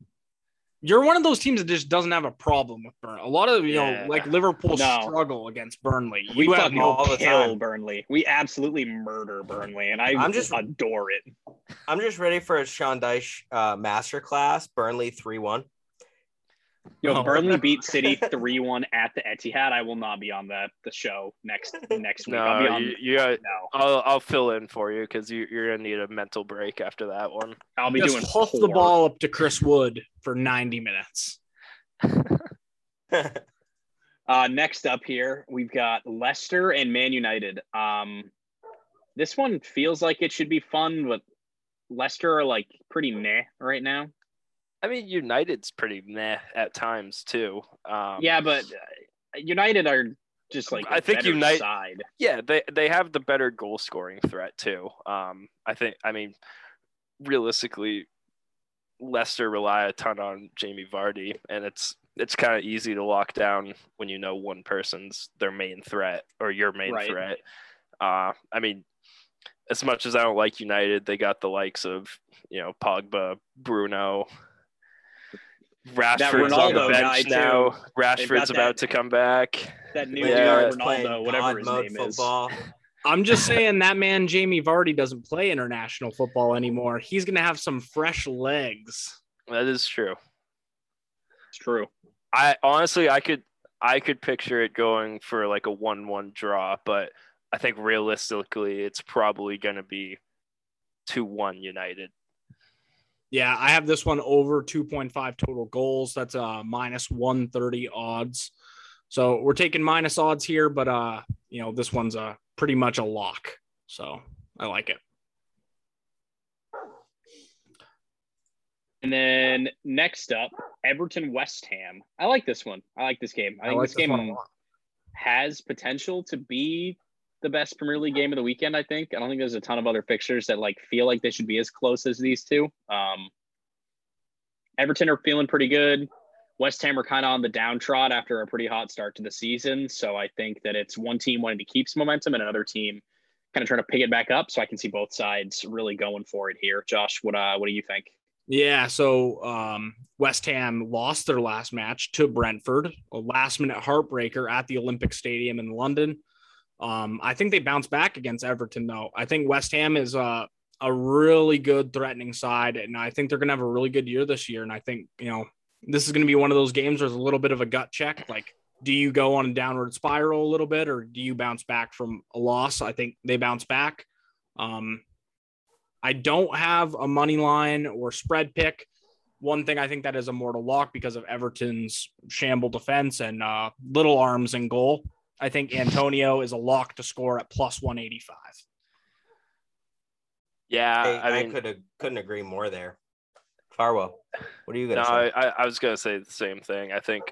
You're one of those teams that just doesn't have a problem with Burnley. A lot of you Yeah. know, like Liverpool No. struggle against Burnley. We You have fucking no all the kill time. Burnley. We absolutely murder Burnley, and I I'm just just- adore it. I'm just ready for a Sean Dyche uh, masterclass. Burnley three one. Yo, Oh. Burnley beat City three one at the Etihad. I will not be on the the show next next week. I'll be no. on. You, you got, no, I'll I'll fill in for you because you, you're gonna need a mental break after that one. I'll be doing. just doing huff the ball up to Chris Wood for 90 minutes. Uh, next up here, we've got Leicester and Man United. Um, this one feels like it should be fun, but Leicester are like pretty meh right now. I mean, United's pretty meh at times too. Um, yeah, but uh, United are just like I think United. Side. yeah, they they have the better goal scoring threat too. Um, I think. I mean, realistically, Leicester rely a ton on Jamie Vardy, and it's it's kind of easy to lock down when you know one person's their main threat or your main Right. threat. Uh, I mean, as much as I don't like United, they got the likes of you know Pogba, Bruno. Rashford's on the bench now. got Rashford's about that- to come back. That new Yeah. young Ronaldo, whatever his name mode is. I'm just saying that man Jamie Vardy doesn't play international football anymore. He's gonna have some fresh legs. That is true. It's true. I honestly I could I could picture it going for like a one-one draw, but I think realistically it's probably going to be two-one United. Yeah, I have this one over 2.5 total goals. That's a minus 130 odds. So we're taking minus odds here, but uh, you know, this one's a pretty much a lock. So I like it. And then next up, Everton West Ham. I like this one. I like this game. I I think like this this game has potential to be the best Premier League game of the weekend. I think. I don't think there's a ton of other fixtures that like feel like they should be as close as these two. Um, Everton are feeling pretty good. West Ham are kind of on the downtrod after a pretty hot start to the season. So I think that it's one team wanting to keep some momentum and another team kind of trying to pick it back up. So I can see both sides really going for it here. Josh, what uh, what do you think? Yeah, so um, West Ham lost their last match to Brentford, a last minute heartbreaker at the Olympic Stadium in London. Um, I think they bounce back against Everton, though. I think West Ham is uh, a really good threatening side, and I think they're going to have a really good year this year. And I think, you know, this is going to be one of those games where there's a little bit of a gut check. Like, do you go on a downward spiral a little bit, or do you bounce back from a loss? I think they bounce back. Um, I don't have a money line or spread pick. One thing I think that is a mortal lock because of Everton's shamble defense and uh, little arms and goal. I think Antonio is a lock to score at plus 185. Yeah, Hey, I I, could couldn't agree more there. Farwell, what are you gonna no, say? I, I was gonna say the same thing. I think,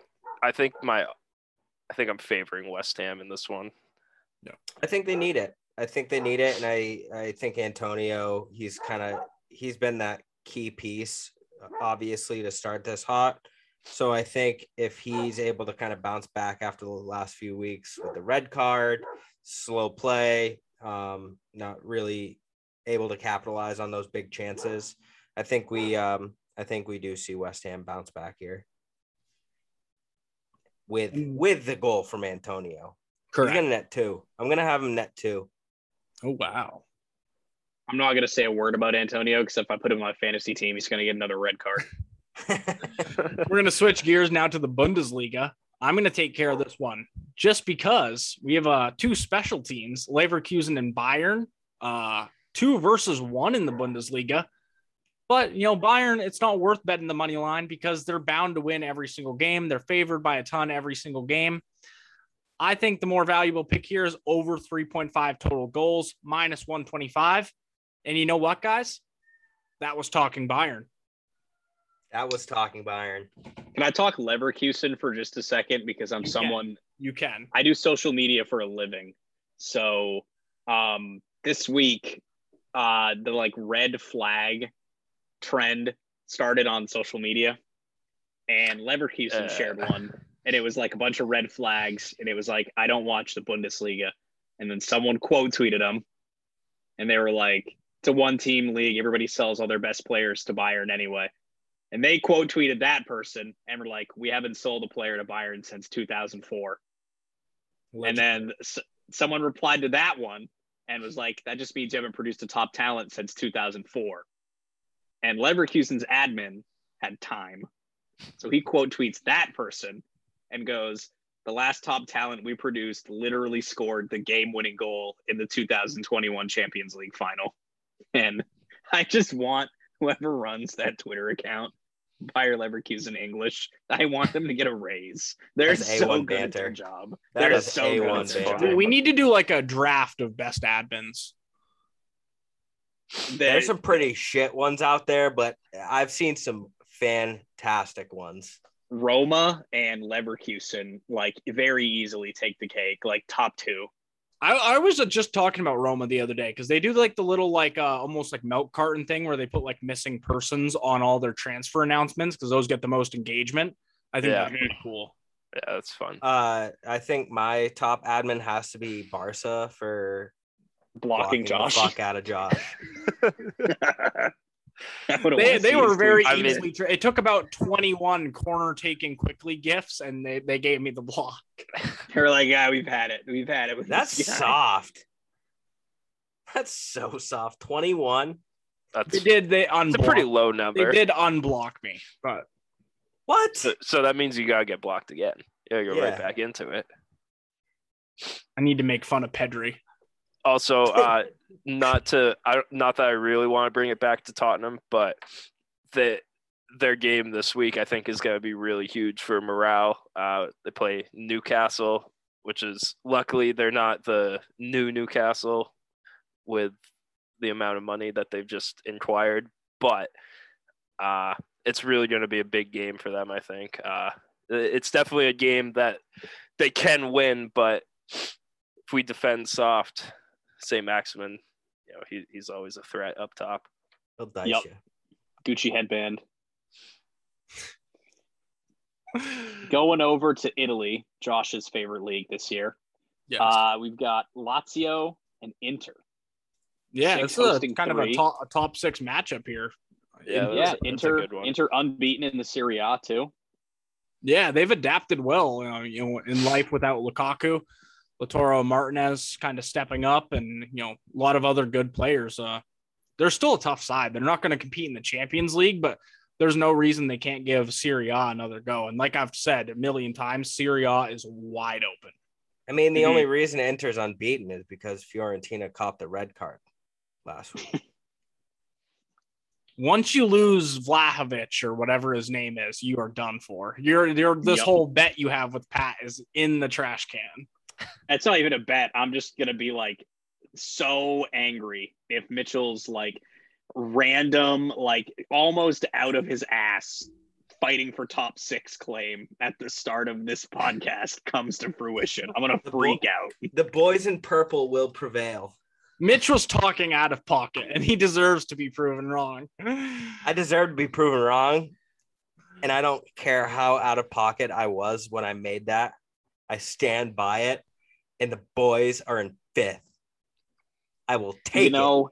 I think my, I think I'm favoring West Ham in this one. No. I think they need it. I think they need it, and I I think Antonio he's kind of he's been that key piece, obviously to start this hot. So I think if he's able to kind of bounce back after the last few weeks with the red card, slow play, um, not really able to capitalize on those big chances, I think we um I think we do see West Ham bounce back here with with the goal from Antonio. He's gonna net two. I'm gonna have him net two. Oh, wow. I'm not gonna say a word about Antonio because if I put him on my fantasy team, he's gonna get another red card. We're going to switch gears now to the Bundesliga. I'm going to take care of this one just because we have uh, two special teams, Leverkusen and Bayern, uh, two versus one in the Bundesliga. But, you know, Bayern, it's not worth betting the money line because they're bound to win every single game. They're favored by a ton every single game. I think the more valuable pick here is over 3.5 total goals, minus 125. And you know what, guys? That was talking Bayern. That was talking Bayern. Can I talk Leverkusen for just a second because I'm You can. someone You can. I do social media for a living. So um this week uh the like red flag trend started on social media and Leverkusen Uh. shared one and it was like a bunch of red flags and it was like I don't watch the Bundesliga and then someone quote tweeted them and they were like it's a one team league everybody sells all their best players to Bayern anyway and they quote tweeted that person and were like we haven't sold a player to Bayern since 2004 and then s- someone replied to that one and was like, that just means you haven't produced a top talent since 2004. And Leverkusen's admin had time. So he quote tweets that person and goes, the last top talent we produced literally scored the game winning goal in the 2021 Champions League final. And I just want whoever runs that Twitter account, Bayer Leverkusen English, I want them to get a raise. They're That's so A1 good at their job. That They're is so good at A1 their job. We need to do like a draft of best admins. They- There's some pretty shit ones out there, but I've seen some fantastic ones. Roma and Leverkusen like very easily take the cake, like top two. I, I was just talking about Roma the other day because they do like the little like uh, almost like milk carton thing where they put like missing persons on all their transfer announcements because those get the most engagement. I think Yeah. that's pretty cool. Yeah, that's fun. Uh, I think my top admin has to be Barca for Blocking the Josh. fuck out of Josh. I would've They, they were very tweet. I mean- easily. Tra- it took about 21 corner taking quickly gifts and they, they gave me the block. They're like, yeah, we've had it. We've had it. With That's soft. That's so soft. 21. That's They did. They unblocked. it's a pretty low number. They did unblock me, but What? So, so that means you gotta get blocked again. Yeah, go right Yeah. back into it. I need to make fun of Pedri. Also, uh, not to I not that I really want to bring it back to Tottenham, but the their game this week I think is going to be really huge for morale. Uh, they play Newcastle, which is luckily they're not the new Newcastle with the amount of money that they've just inquired, but uh, it's really going to be a big game for them. I think uh, it's definitely a game that they can win, but if we defend soft, Saint-Maximin, you know, he, he's always a threat up top. He'll dice Yep. you. Gucci headband. Going over to Italy, Josh's favorite league this year. Yes. Uh, we've got Lazio and Inter. yeah, six it's a hosting kind of a three. top, a top six matchup here. Yeah, yeah, a- that's a Inter good one. Inter unbeaten in the Serie A too. Yeah, they've adapted well. Uh, you know, in life without Lukaku, Lautaro Martinez kind of stepping up, and you know, a lot of other good players. Uh, they're still a tough side. They're not going to compete in the Champions League, but there's no reason they can't give Serie A another go. And like I've said a million times, Serie A is wide open. I mean, the Mhm. only reason Inter's unbeaten is because Fiorentina copped the red card last week. Once you lose Vlahovic or whatever his name is, you are done for. You're, you're this Yep. whole bet you have with Pat is in the trash can. That's not even a bet. I'm just gonna be like so angry if Mitchell's like random, like almost out of his ass fighting for top six claim at the start of this podcast comes to fruition. I'm gonna The freak out. the boys in purple will prevail. Mitch was talking out of pocket, and he deserves to be proven wrong. I deserve to be proven wrong. And I don't care how out of pocket I was when I made that. I stand by it. And the boys are in fifth. I will take you know,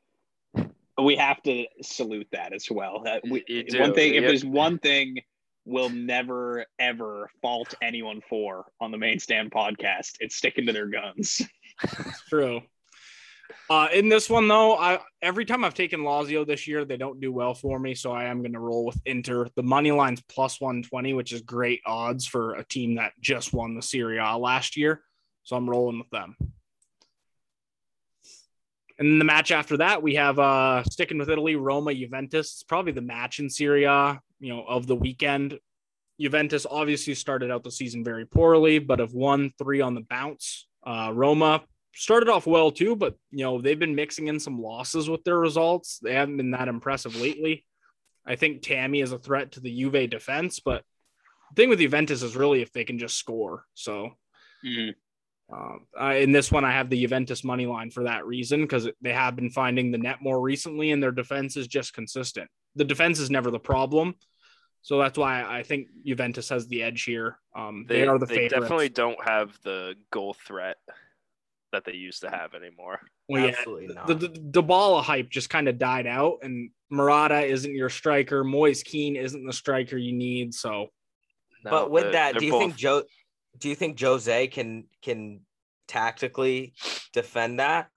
we have to salute that as well. That we, one do. thing, if Yeah. there's one thing we'll never ever fault anyone for on the main stand podcast, it's sticking to their guns. It's true. Uh, in this one though, I every time I've taken Lazio this year, they don't do well for me, so I am going to roll with Inter. The money line's plus one twenty, which is great odds for a team that just won the Serie A last year. So I'm rolling with them. And then the match after that, we have uh sticking with Italy, Roma, Juventus. It's probably the match in Serie A, you know, of the weekend. Juventus obviously started out the season very poorly, but have won three on the bounce. Uh, Roma started off well too, but you know they've been mixing in some losses with their results. They haven't been that impressive lately. I think Tammy is a threat to the Juve defense, but the thing with Juventus is really if they can just score. So uh, I- in this one, I have the Juventus money line for that reason because they have been finding the net more recently, and their defense is just consistent. The defense is never the problem, so that's why I think Juventus has the edge here. Um, they, They, are the they favorites. definitely don't have the goal threat that they used to have anymore. Well, yeah, Absolutely not. the, the Dybala hype just kind of died out, and Morata isn't your striker. Moise Kean isn't the striker you need. So No, but with they're- that, do you both- think Joe do you think Jose can can tactically defend that?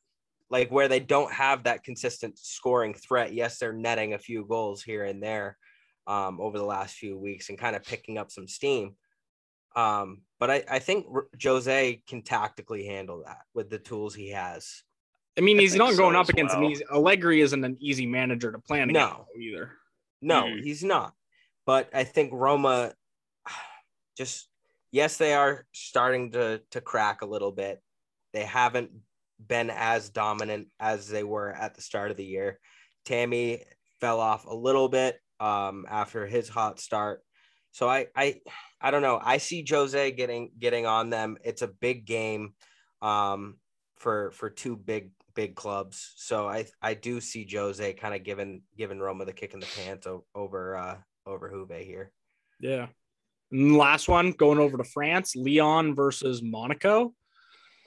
Like where they don't have that consistent scoring threat. Yes, they're netting a few goals here and there um, over the last few weeks and kind of picking up some steam. Um, but I, I think Jose can tactically handle that with the tools he has. I mean, he's think not so going up as against an easy. Allegri isn't an easy manager to plan No. against either. No, Mhm. he's not. But I think Roma just yes, they are starting to to crack a little bit. They haven't been as dominant as they were at the start of the year. Tammy fell off a little bit um, after his hot start. So I I I don't know. I see Jose getting getting on them. It's a big game um, for for two big big clubs. So I I do see Jose kind of giving giving Roma the kick in the pants over uh over Juve here. Yeah. And last one going over to France, Lyon versus Monaco.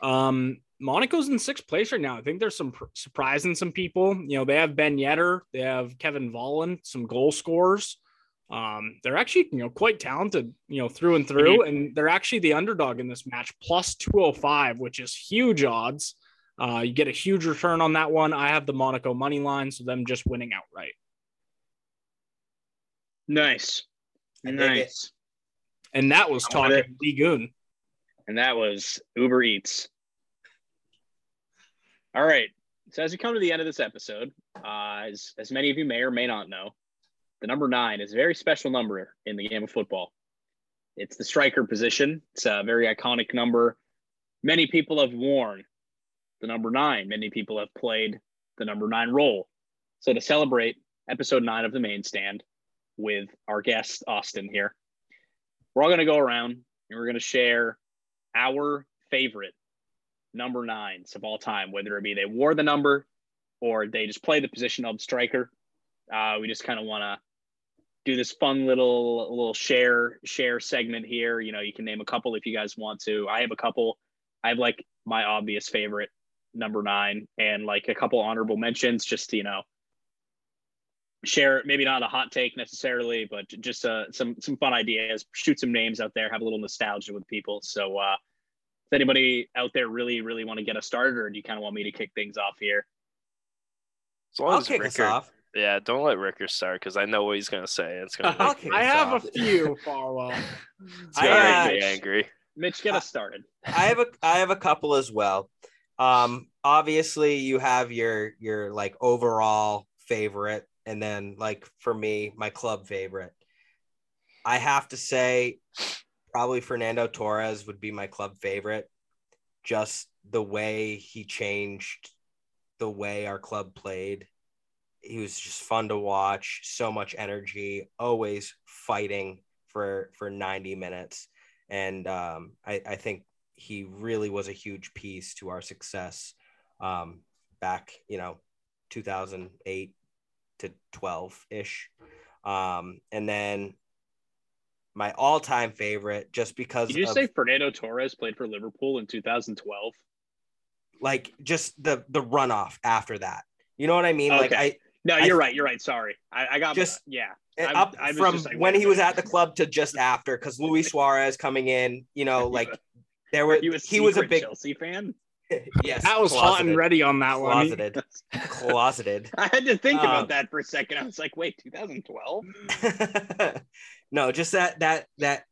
Um, Monaco's in sixth place right now. I think there's some pr- surprising some people. You know, they have Ben Yedder, they have Kevin Volland, some goal scorers. Um, they're actually, you know, quite talented, you know, through and through, and they're actually the underdog in this match, plus 205, which is huge odds. Uh, you get a huge return on that one. I have the Monaco money line, so them just winning outright. Nice. I. Nice. And that was talking Ligoon. And that was Uber Eats. All right. So as we come to the end of this episode, uh, as, as many of you may or may not know, the number nine is a very special number in the game of football. It's the striker position. It's a very iconic number. Many people have worn the number nine. Many people have played the number nine role. So to celebrate episode nine of the main stand with our guest Austin here, we're all going to go around and we're going to share our favorite number nines of all time, whether it be they wore the number or they just play the position of striker. Uh, we just kind of want to do this fun little little share share segment here. You know, you can name a couple if you guys want to. I have a couple. I have like my obvious favorite number nine and like a couple honorable mentions just you know share maybe not a hot take necessarily but just uh, some some fun ideas shoot some names out there have a little nostalgia with people so uh does anybody out there really really want to get us started or do you kind of want me to kick things off here As long I'll as kick us Ricker- off. Yeah, don't let Ricker start because I know what he's gonna say. It's gonna I'll kick I have off. a few, Farwell. it's I, gonna uh, make me angry. mitch get us started I have a I have a couple as well. Um, obviously you have your your like overall favorite, and then like for me, my club favorite. I have to say, probably Fernando Torres would be my club favorite. Just the way he changed the way our club played. He was just fun to watch, so much energy, always fighting for for 90 minutes. And um, I, I think he really was a huge piece to our success um, back, you know, 2008 to 12 ish. Um, and then my all time favorite, just because did you of, say fernando torres played for liverpool in 2012 like just the the runoff after that. You know what I mean? Like I no you're right you're right sorry. I, I got Just- yeah. I- up I from like, when he was at the club to just after, because Luis Suarez coming in, you know, like there were Are you a he was a big chelsea fan yes, That was hot and ready on that one. closeted, closeted. i had to think Um, about that for a second i was like wait 2012 no, just that that that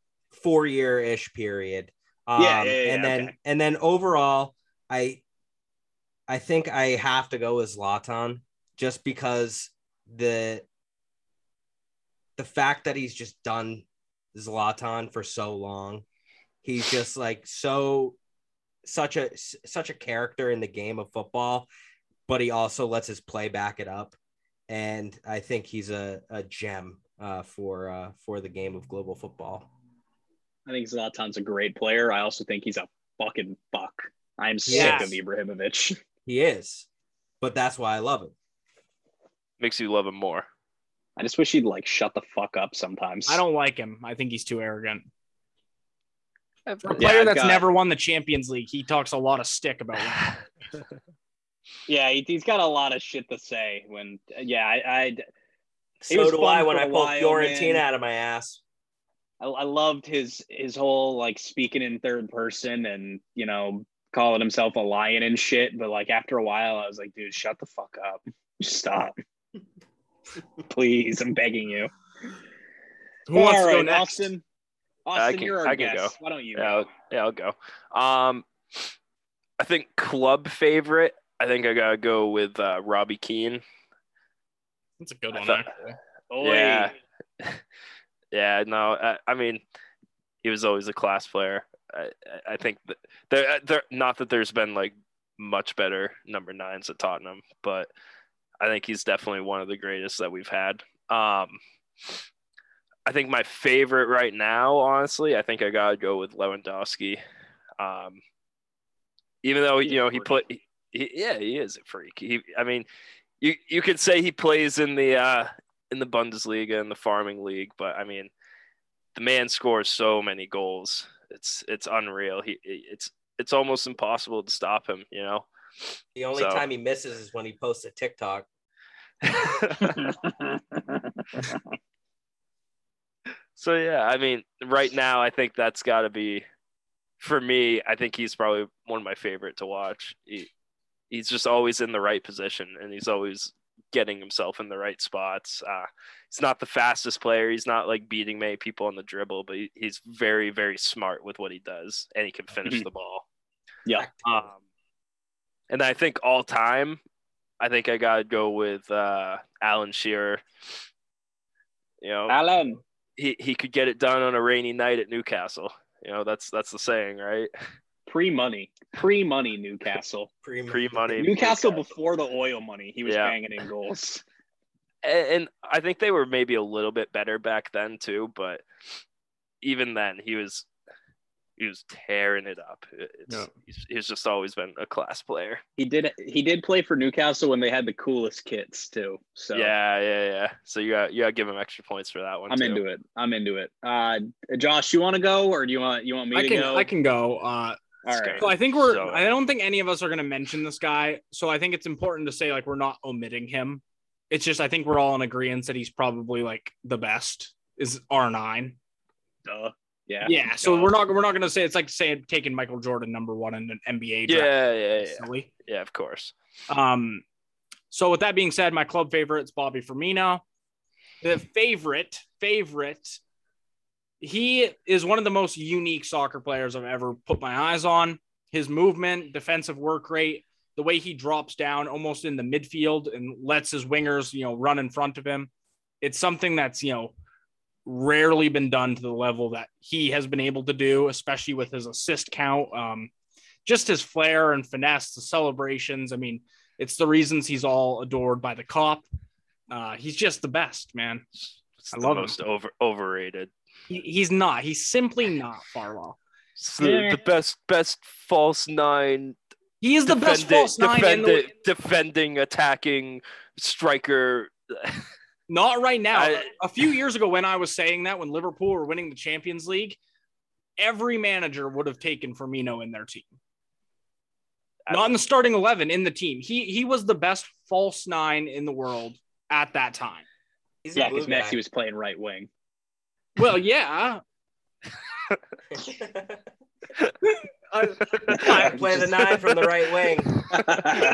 four year ish period. Um, Yeah, yeah, yeah, and then okay. and then overall, I I think I have to go with Zlatan just because the the fact that he's just done Zlatan for so long, he's just like so such a such a character in the game of football, but he also lets his play back it up and I think he's a, a gem uh, for uh, for the game of global football. I think Zlatan's a great player. I also think he's a fucking fuck. I'm sick of Ibrahimovic. He is, but that's why I love him. Makes you love him more. I just wish he'd like shut the fuck up sometimes. I don't like him. I think he's too arrogant. For a player I've that's got- never won the Champions League, he talks a lot of stick about it. Yeah, he, he's got a lot of shit to say. When yeah, I I, So was do fun I when for I a pull Fiorentina man. out of my ass. I I loved his his whole like speaking in third person and you know calling himself a lion and shit. But like after a while, I was like, dude, shut the fuck up. Just stop. Please, I'm begging you. Who wants All to go next? Austin. I can- you're our I can guest. go. Why don't you? Yeah. I'll, yeah, I'll go. Um, I think club favorite. I think I gotta go with uh, Robbie Keane. That's a good I one. thought- actually. Oi. Yeah. Yeah, no, I, I mean, he was always a class player. I, I- I think that there, there, not that there's been like much better number nines at Tottenham, but I think he's definitely one of the greatest that we've had. Um, I think my favorite right now, honestly, I think I gotta go with Lewandowski. Um, even though you know he freak. put, he, yeah, he is a freak. He, I mean, you you could say he plays in the uh, in the Bundesliga and the farming league, but I mean, the man scores so many goals. It's it's unreal. He it's it's almost impossible to stop him. You know. The only So- time he misses is when he posts a TikTok. so yeah, I mean, right now I think that's got to be for me. I think he's probably one of my favorite to watch. He, he's just always in the right position, and he's always getting himself in the right spots. Uh, he's not the fastest player. He's not like beating many people on the dribble, but he, he's very very smart with what he does, and he can finish Mhm. the ball. yeah. Um, and I think all time, I think I gotta go with uh, Alan Shearer. You know, Alan. He, he could get it done on a rainy night at Newcastle. You know, that's that's the saying, right? Pre money. Pre money Newcastle. Pre Pre-money. Newcastle before the oil money. He was Yeah. banging in goals. And, and I think they were maybe a little bit better back then too, but even then, he was he was tearing it up. It's, Yeah. he's, he's just always been a class player. He did he did play for Newcastle when they had the coolest kits too. So Yeah, yeah, yeah. So you got you got to give him extra points for that one. I'm too. into it. I'm into it. Uh, Josh, you want to go or do you want you want me I to can go? I can go. Uh, All Let's go. so I think we're. So- I don't think any of us are going to mention this guy. So I think it's important to say like we're not omitting him. It's just I think we're all in agreement that he's probably like the best. Is R nine. Duh. Yeah. Yeah. So we're not we're not going to say it's like saying taking Michael Jordan number one in an NBA draft. Yeah, yeah, yeah, Silly. yeah. Of course. Um, so with that being said, my club favorite is Bobby Firmino. The favorite, favorite, he is one of the most unique soccer players I've ever put my eyes on. His movement, defensive work rate, the way he drops down almost in the midfield and lets his wingers, you know, run in front of him. It's something that's, you know, rarely been done to the level that he has been able to do, especially with his assist count. Um, just his flair and finesse, the celebrations. I mean, it's the reasons he's all adored by the Kop. Uh, he's just the best, man. It's I the love him. most over overrated. He, he's not. He's simply not Farwell. The, the best best false nine He is the best false nine in the, defending attacking striker. Not right now. I- a few years ago, when I was saying that, when Liverpool were winning the Champions League, every manager would have taken Firmino in their team. Not in the starting eleven, in the team. He he was the best false nine in the world at that time. He's Yeah, blue because guy. Messi was playing right wing. Well, yeah. I play the nine from the right wing.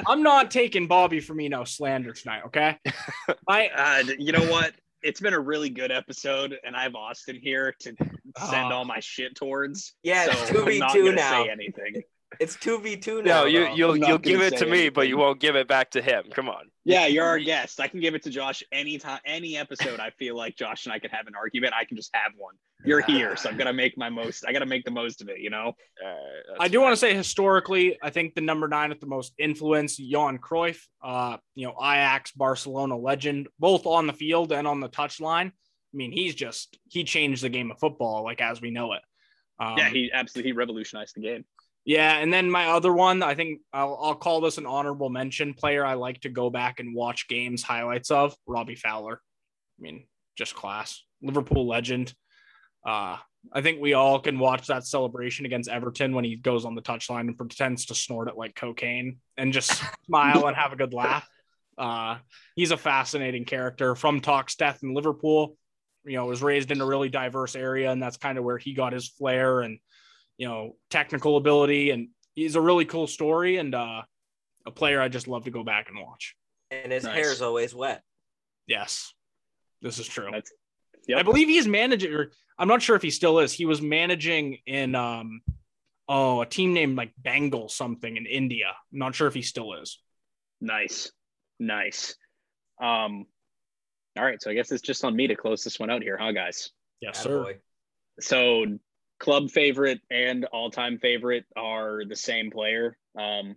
I'm not taking Bobby Firmino slander tonight, okay? I Uh, you know what? It's been a really good episode, and I have Austin here to send Ah. all my shit towards. Yeah, so two I'm v two gonna now. say anything. It's two v two now. No, you though. you'll you'll give it say to me, but you won't give it back to him. Come on. Yeah, you're our guest. I can give it to Josh anytime, any episode. I feel like Josh and I could have an argument. I can just have one. You're here, so I'm gonna make my most. I gotta make the most of it. You know. Alright, that's I do want to say historically, I think the number nine with the most influence, Johan Cruyff, uh, you know, Ajax, Barcelona legend, both on the field and on the touchline. I mean, he's just he changed the game of football, like as we know it. Um, yeah, he absolutely he revolutionized the game. Yeah, and then my other one, I think I'll, I'll call this an honorable mention player. I like to go back and watch games highlights of Robbie Fowler. I mean, just class, Liverpool legend. Uh, I think we all can watch that celebration against Everton when he goes on the touchline and pretends to snort it like cocaine and just smile and have a good laugh. Uh, he's a fascinating character from Toxteth in Liverpool. You know, was raised in a really diverse area, and that's kind of where he got his flair and you know, technical ability, and he's a really cool story and uh, a player I just love to go back and watch. and his Nice. hair's always wet. Yes, this is true. That's- Yep. I believe he's managing, or I'm not sure if he still is. He was managing in um, oh, a team named like Bengal something in India. I'm not sure if he still is. Nice, nice. Um, all right, so I guess it's just on me to close this one out here, huh, guys? Yes, sir. So club favorite and all-time favorite are the same player. Um,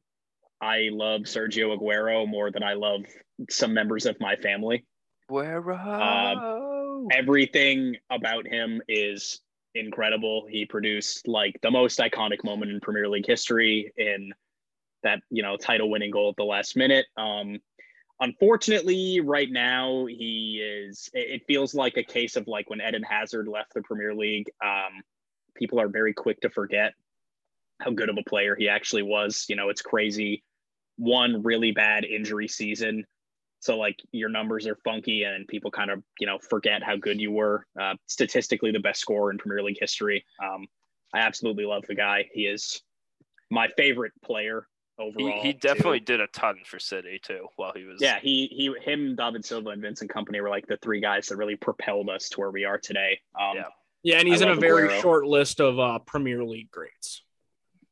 I love Sergio Aguero more than I love some members of my family. Where Uh, Everything about him is incredible. He produced like the most iconic moment in Premier League history in that, you know, title winning goal at the last minute. Um, unfortunately, right now he is it, it feels like a case of like when Eden Hazard left the Premier League. Um, people are very quick to forget how good of a player he actually was. You know, it's crazy. One really bad injury season. So like your numbers are funky and people kind of, you know, forget how good you were. Uh, statistically the best scorer in Premier League history. Um, I absolutely love the guy. He is my favorite player he, overall. he too. definitely did a ton for City too while he was. Yeah, he he him, David Silva, and Vincent Kompany were like the three guys that really propelled us to where we are today. Um, Yeah. Yeah, and he's I in a very Aguero. short list of uh, Premier League greats.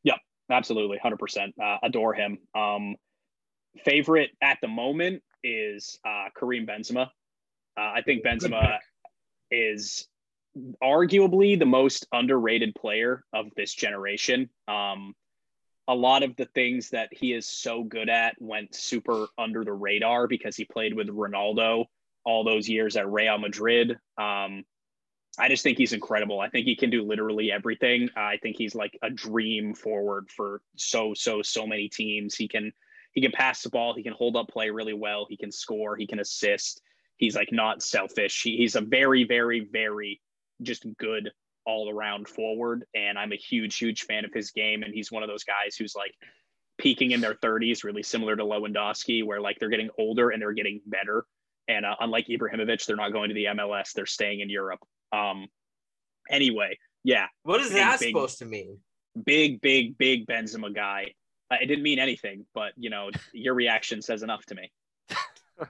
Yep, absolutely, hundred percent. Uh, adore him. Um, favorite at the moment is uh, Karim Benzema. Uh, I think Benzema is arguably the most underrated player of this generation. Um, a lot of the things that he is so good at went super under the radar because he played with Ronaldo all those years at Real Madrid. Um, I just think he's incredible. I think he can do literally everything. Uh, I think he's like a dream forward for so so so many teams. He can he can pass the ball. He can hold up play really well. He can score. He can assist. He's like not selfish. He, he's a very very very just good all around forward. And I'm a huge huge fan of his game. And he's one of those guys who's like peaking in their 30s, really similar to Lewandowski, where like they're getting older and they're getting better. And uh, unlike Ibrahimovic, they're not going to the MLS; they're staying in Europe. Um, anyway, yeah. What is Big, that big- supposed to mean? Big, big, big Benzema guy. Uh, it didn't mean anything, but you know, your reaction says enough to me.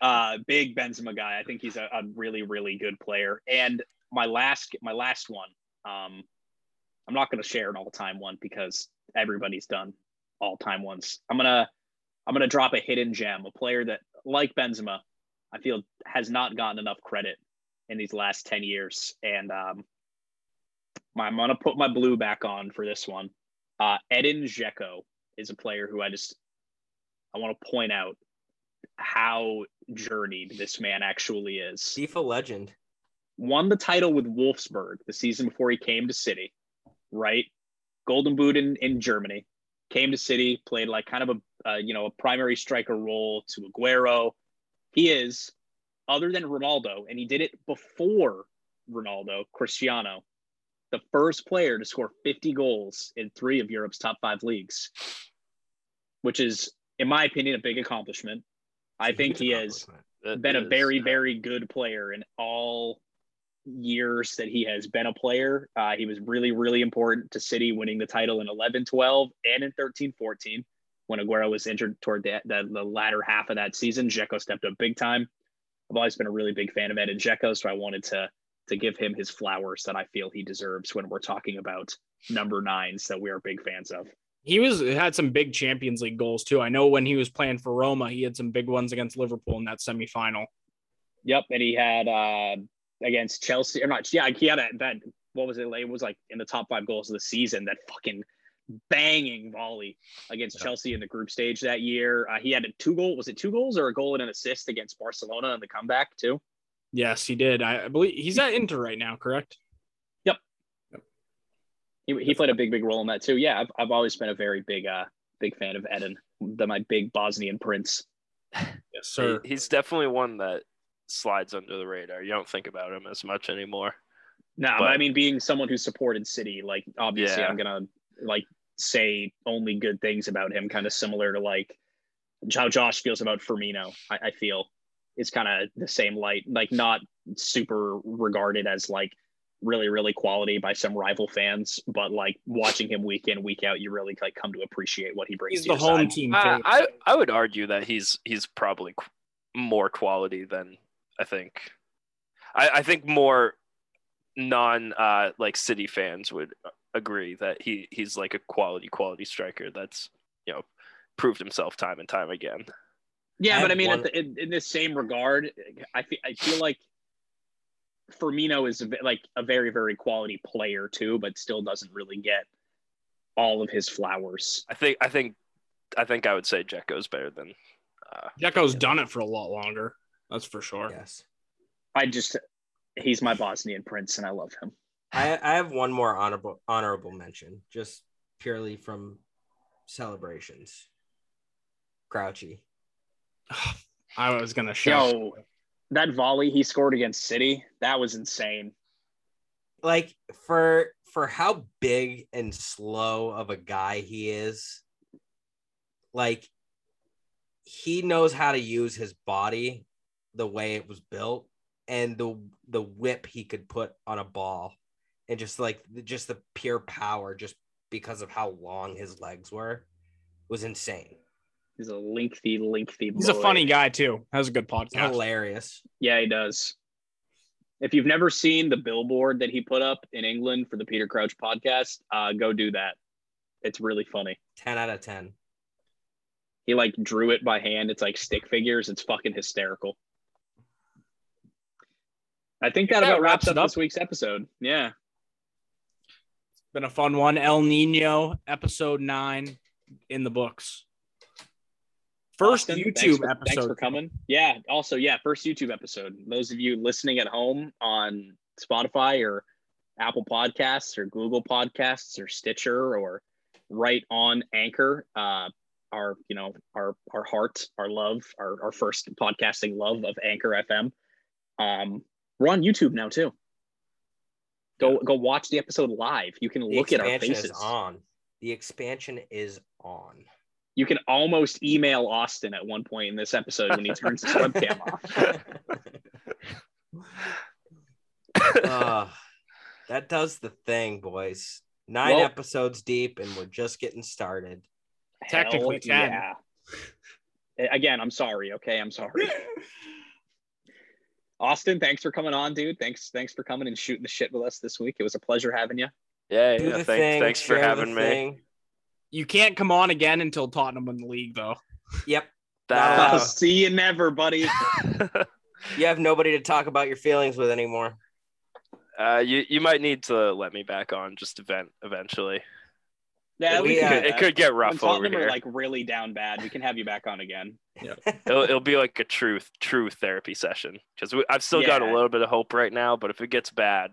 uh, big Benzema guy. I think he's a, a really, really good player. And my last, my last one. Um, I'm not going to share an all-time one because everybody's done all-time ones. I'm gonna, I'm gonna drop a hidden gem, a player that, like Benzema, I feel has not gotten enough credit in these last 10 years. And um, I'm gonna put my blue back on for this one. Uh, Edin Dzeko is a player who I just I want to point out how journeyed this man actually is. FIFA legend. Won the title with Wolfsburg the season before he came to City, right? Golden Boot in, in Germany. Came to City, played like kind of a uh, you know a primary striker role to Aguero. He is, other than Ronaldo, and he did it before Ronaldo, Cristiano, the first player to score 50 goals in three of Europe's top five leagues, which is, in my opinion, a big accomplishment. I think he has That been a very, uh, very good player in all years that he has been a player. Uh, he was really, really important to City winning the title in 11 12 and in 13 14 when Aguero was injured toward the, the, the latter half of that season. Dzeko stepped up big time. I've always been a really big fan of Edin Dzeko, so I wanted to to give him his flowers that I feel he deserves when we're talking about number nines that we are big fans of. He was had some big Champions League goals too. I know when he was playing for Roma, he had some big ones against Liverpool in that semifinal. Yep, and he had uh, against Chelsea or not? Yeah, he had a, that. What was it? It was like in the top five goals of the season. That fucking banging volley against Yeah. Chelsea in the group stage that year. Uh, he had a two goal. Was it two goals or a goal and an assist against Barcelona in the comeback too? Yes, he did. I I believe he's at Inter right now, correct? Yep. He, he played a big big role in that too. Yeah, I've, I've always been a very big uh big fan of Edin, the my big Bosnian prince. Yes, he- sir. he's definitely one that slides under the radar. You don't think about him as much anymore. No, but, But- I mean, being someone who supported City, like obviously, Yeah. I'm gonna like say only good things about him, kind of similar to like how Josh feels about Firmino. I, I feel it's kind of the same light, like not super regarded as like really really quality by some rival fans, but like watching him week in week out, you really like come to appreciate what he brings. He's to the your home side. team I. I I would argue that he's he's probably qu- more quality than I think. I, I think more non uh, like City fans would agree that he he's like a quality quality striker that's you know proved himself time and time again. Yeah, I but I mean, one- at the, in, in the same regard, I feel I feel like Firmino is a, bit- like a very very quality player too, but still doesn't really get all of his flowers. I think I think I think I would say Dzeko's better than uh, Dzeko's done it for a lot longer. That's for sure. Yes. I just he's my Bosnian prince, and I love him. I, I have one more honorable honorable mention, just purely from celebrations. Crouchy. I was gonna show. Yo, that volley he scored against City, that was insane. Like for for how big and slow of a guy he is, like he knows how to use his body the way it was built and the the whip he could put on a ball and just like just the pure power just because of how long his legs were was insane. He's a lengthy, lengthy. He's a funny guy too. Has a good podcast. Hilarious. Yeah, he does. If you've never seen the billboard that he put up in England for the Peter Crouch podcast, uh, go do that. It's really funny. 10 out of 10. He like drew it by hand. It's like stick figures. It's fucking hysterical. I think that That about wraps wraps up it up. this week's episode. Yeah. Been a fun one. El Nino episode nine in the books. First Austin, YouTube thanks for, episode. Thanks for coming. Yeah. Also, yeah, first YouTube episode. Those of you listening at home on Spotify or Apple Podcasts or Google Podcasts or Stitcher or right on Anchor. Uh, our you know our our heart, our love, our, our first podcasting love of Anchor FM. Um, we're on YouTube now too. Go go watch the episode live. You can The look at our expansion faces. is on. The expansion is on. You can almost email Austin at one point in this episode when he turns his webcam off. Uh, that does the thing, boys. Nine Well- episodes deep, and we're just getting started. Technically 10. yeah. Again, I'm sorry. Okay, I'm sorry. Austin, thanks for coming on, dude. Thanks, thanks for coming and shooting the shit with us this week. It was a pleasure having you. Yeah, yeah. the Thank, thing. thanks for having me. thing. You can't come on again until Tottenham win the league, though. Yep. That- I'll see you never, buddy. You have nobody to talk about your feelings with anymore. uh, you you might need to let me back on just event eventually. Yeah, We, we It uh, could, do it could get When rough over here. are like really down bad, we can have you back on again. it'll, it'll be like a truth true therapy session because I've still got a little bit of hope right now, but if it gets bad,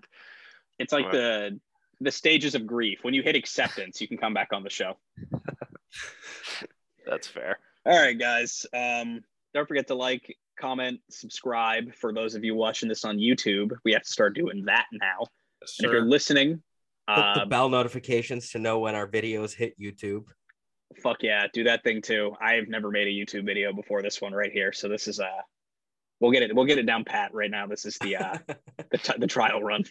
It's like Right. the the stages of grief. When you hit acceptance, you can come back on the show. that's fair. All right, guys. Um, don't forget to like, comment, subscribe. For those of you watching this on YouTube, we have to start doing that now. And if you're listening, Hit the uh, bell notifications to know when our videos hit YouTube. fuck yeah, do that thing too. I've never made a YouTube video before this one right here, so this is uh, we'll get it. We'll get it down pat right now. This is the uh, the, t- the trial run.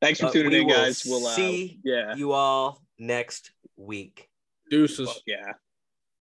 Thanks for But tuning we in, guys. We'll uh, see yeah, you all next week. Deuces. fuck yeah.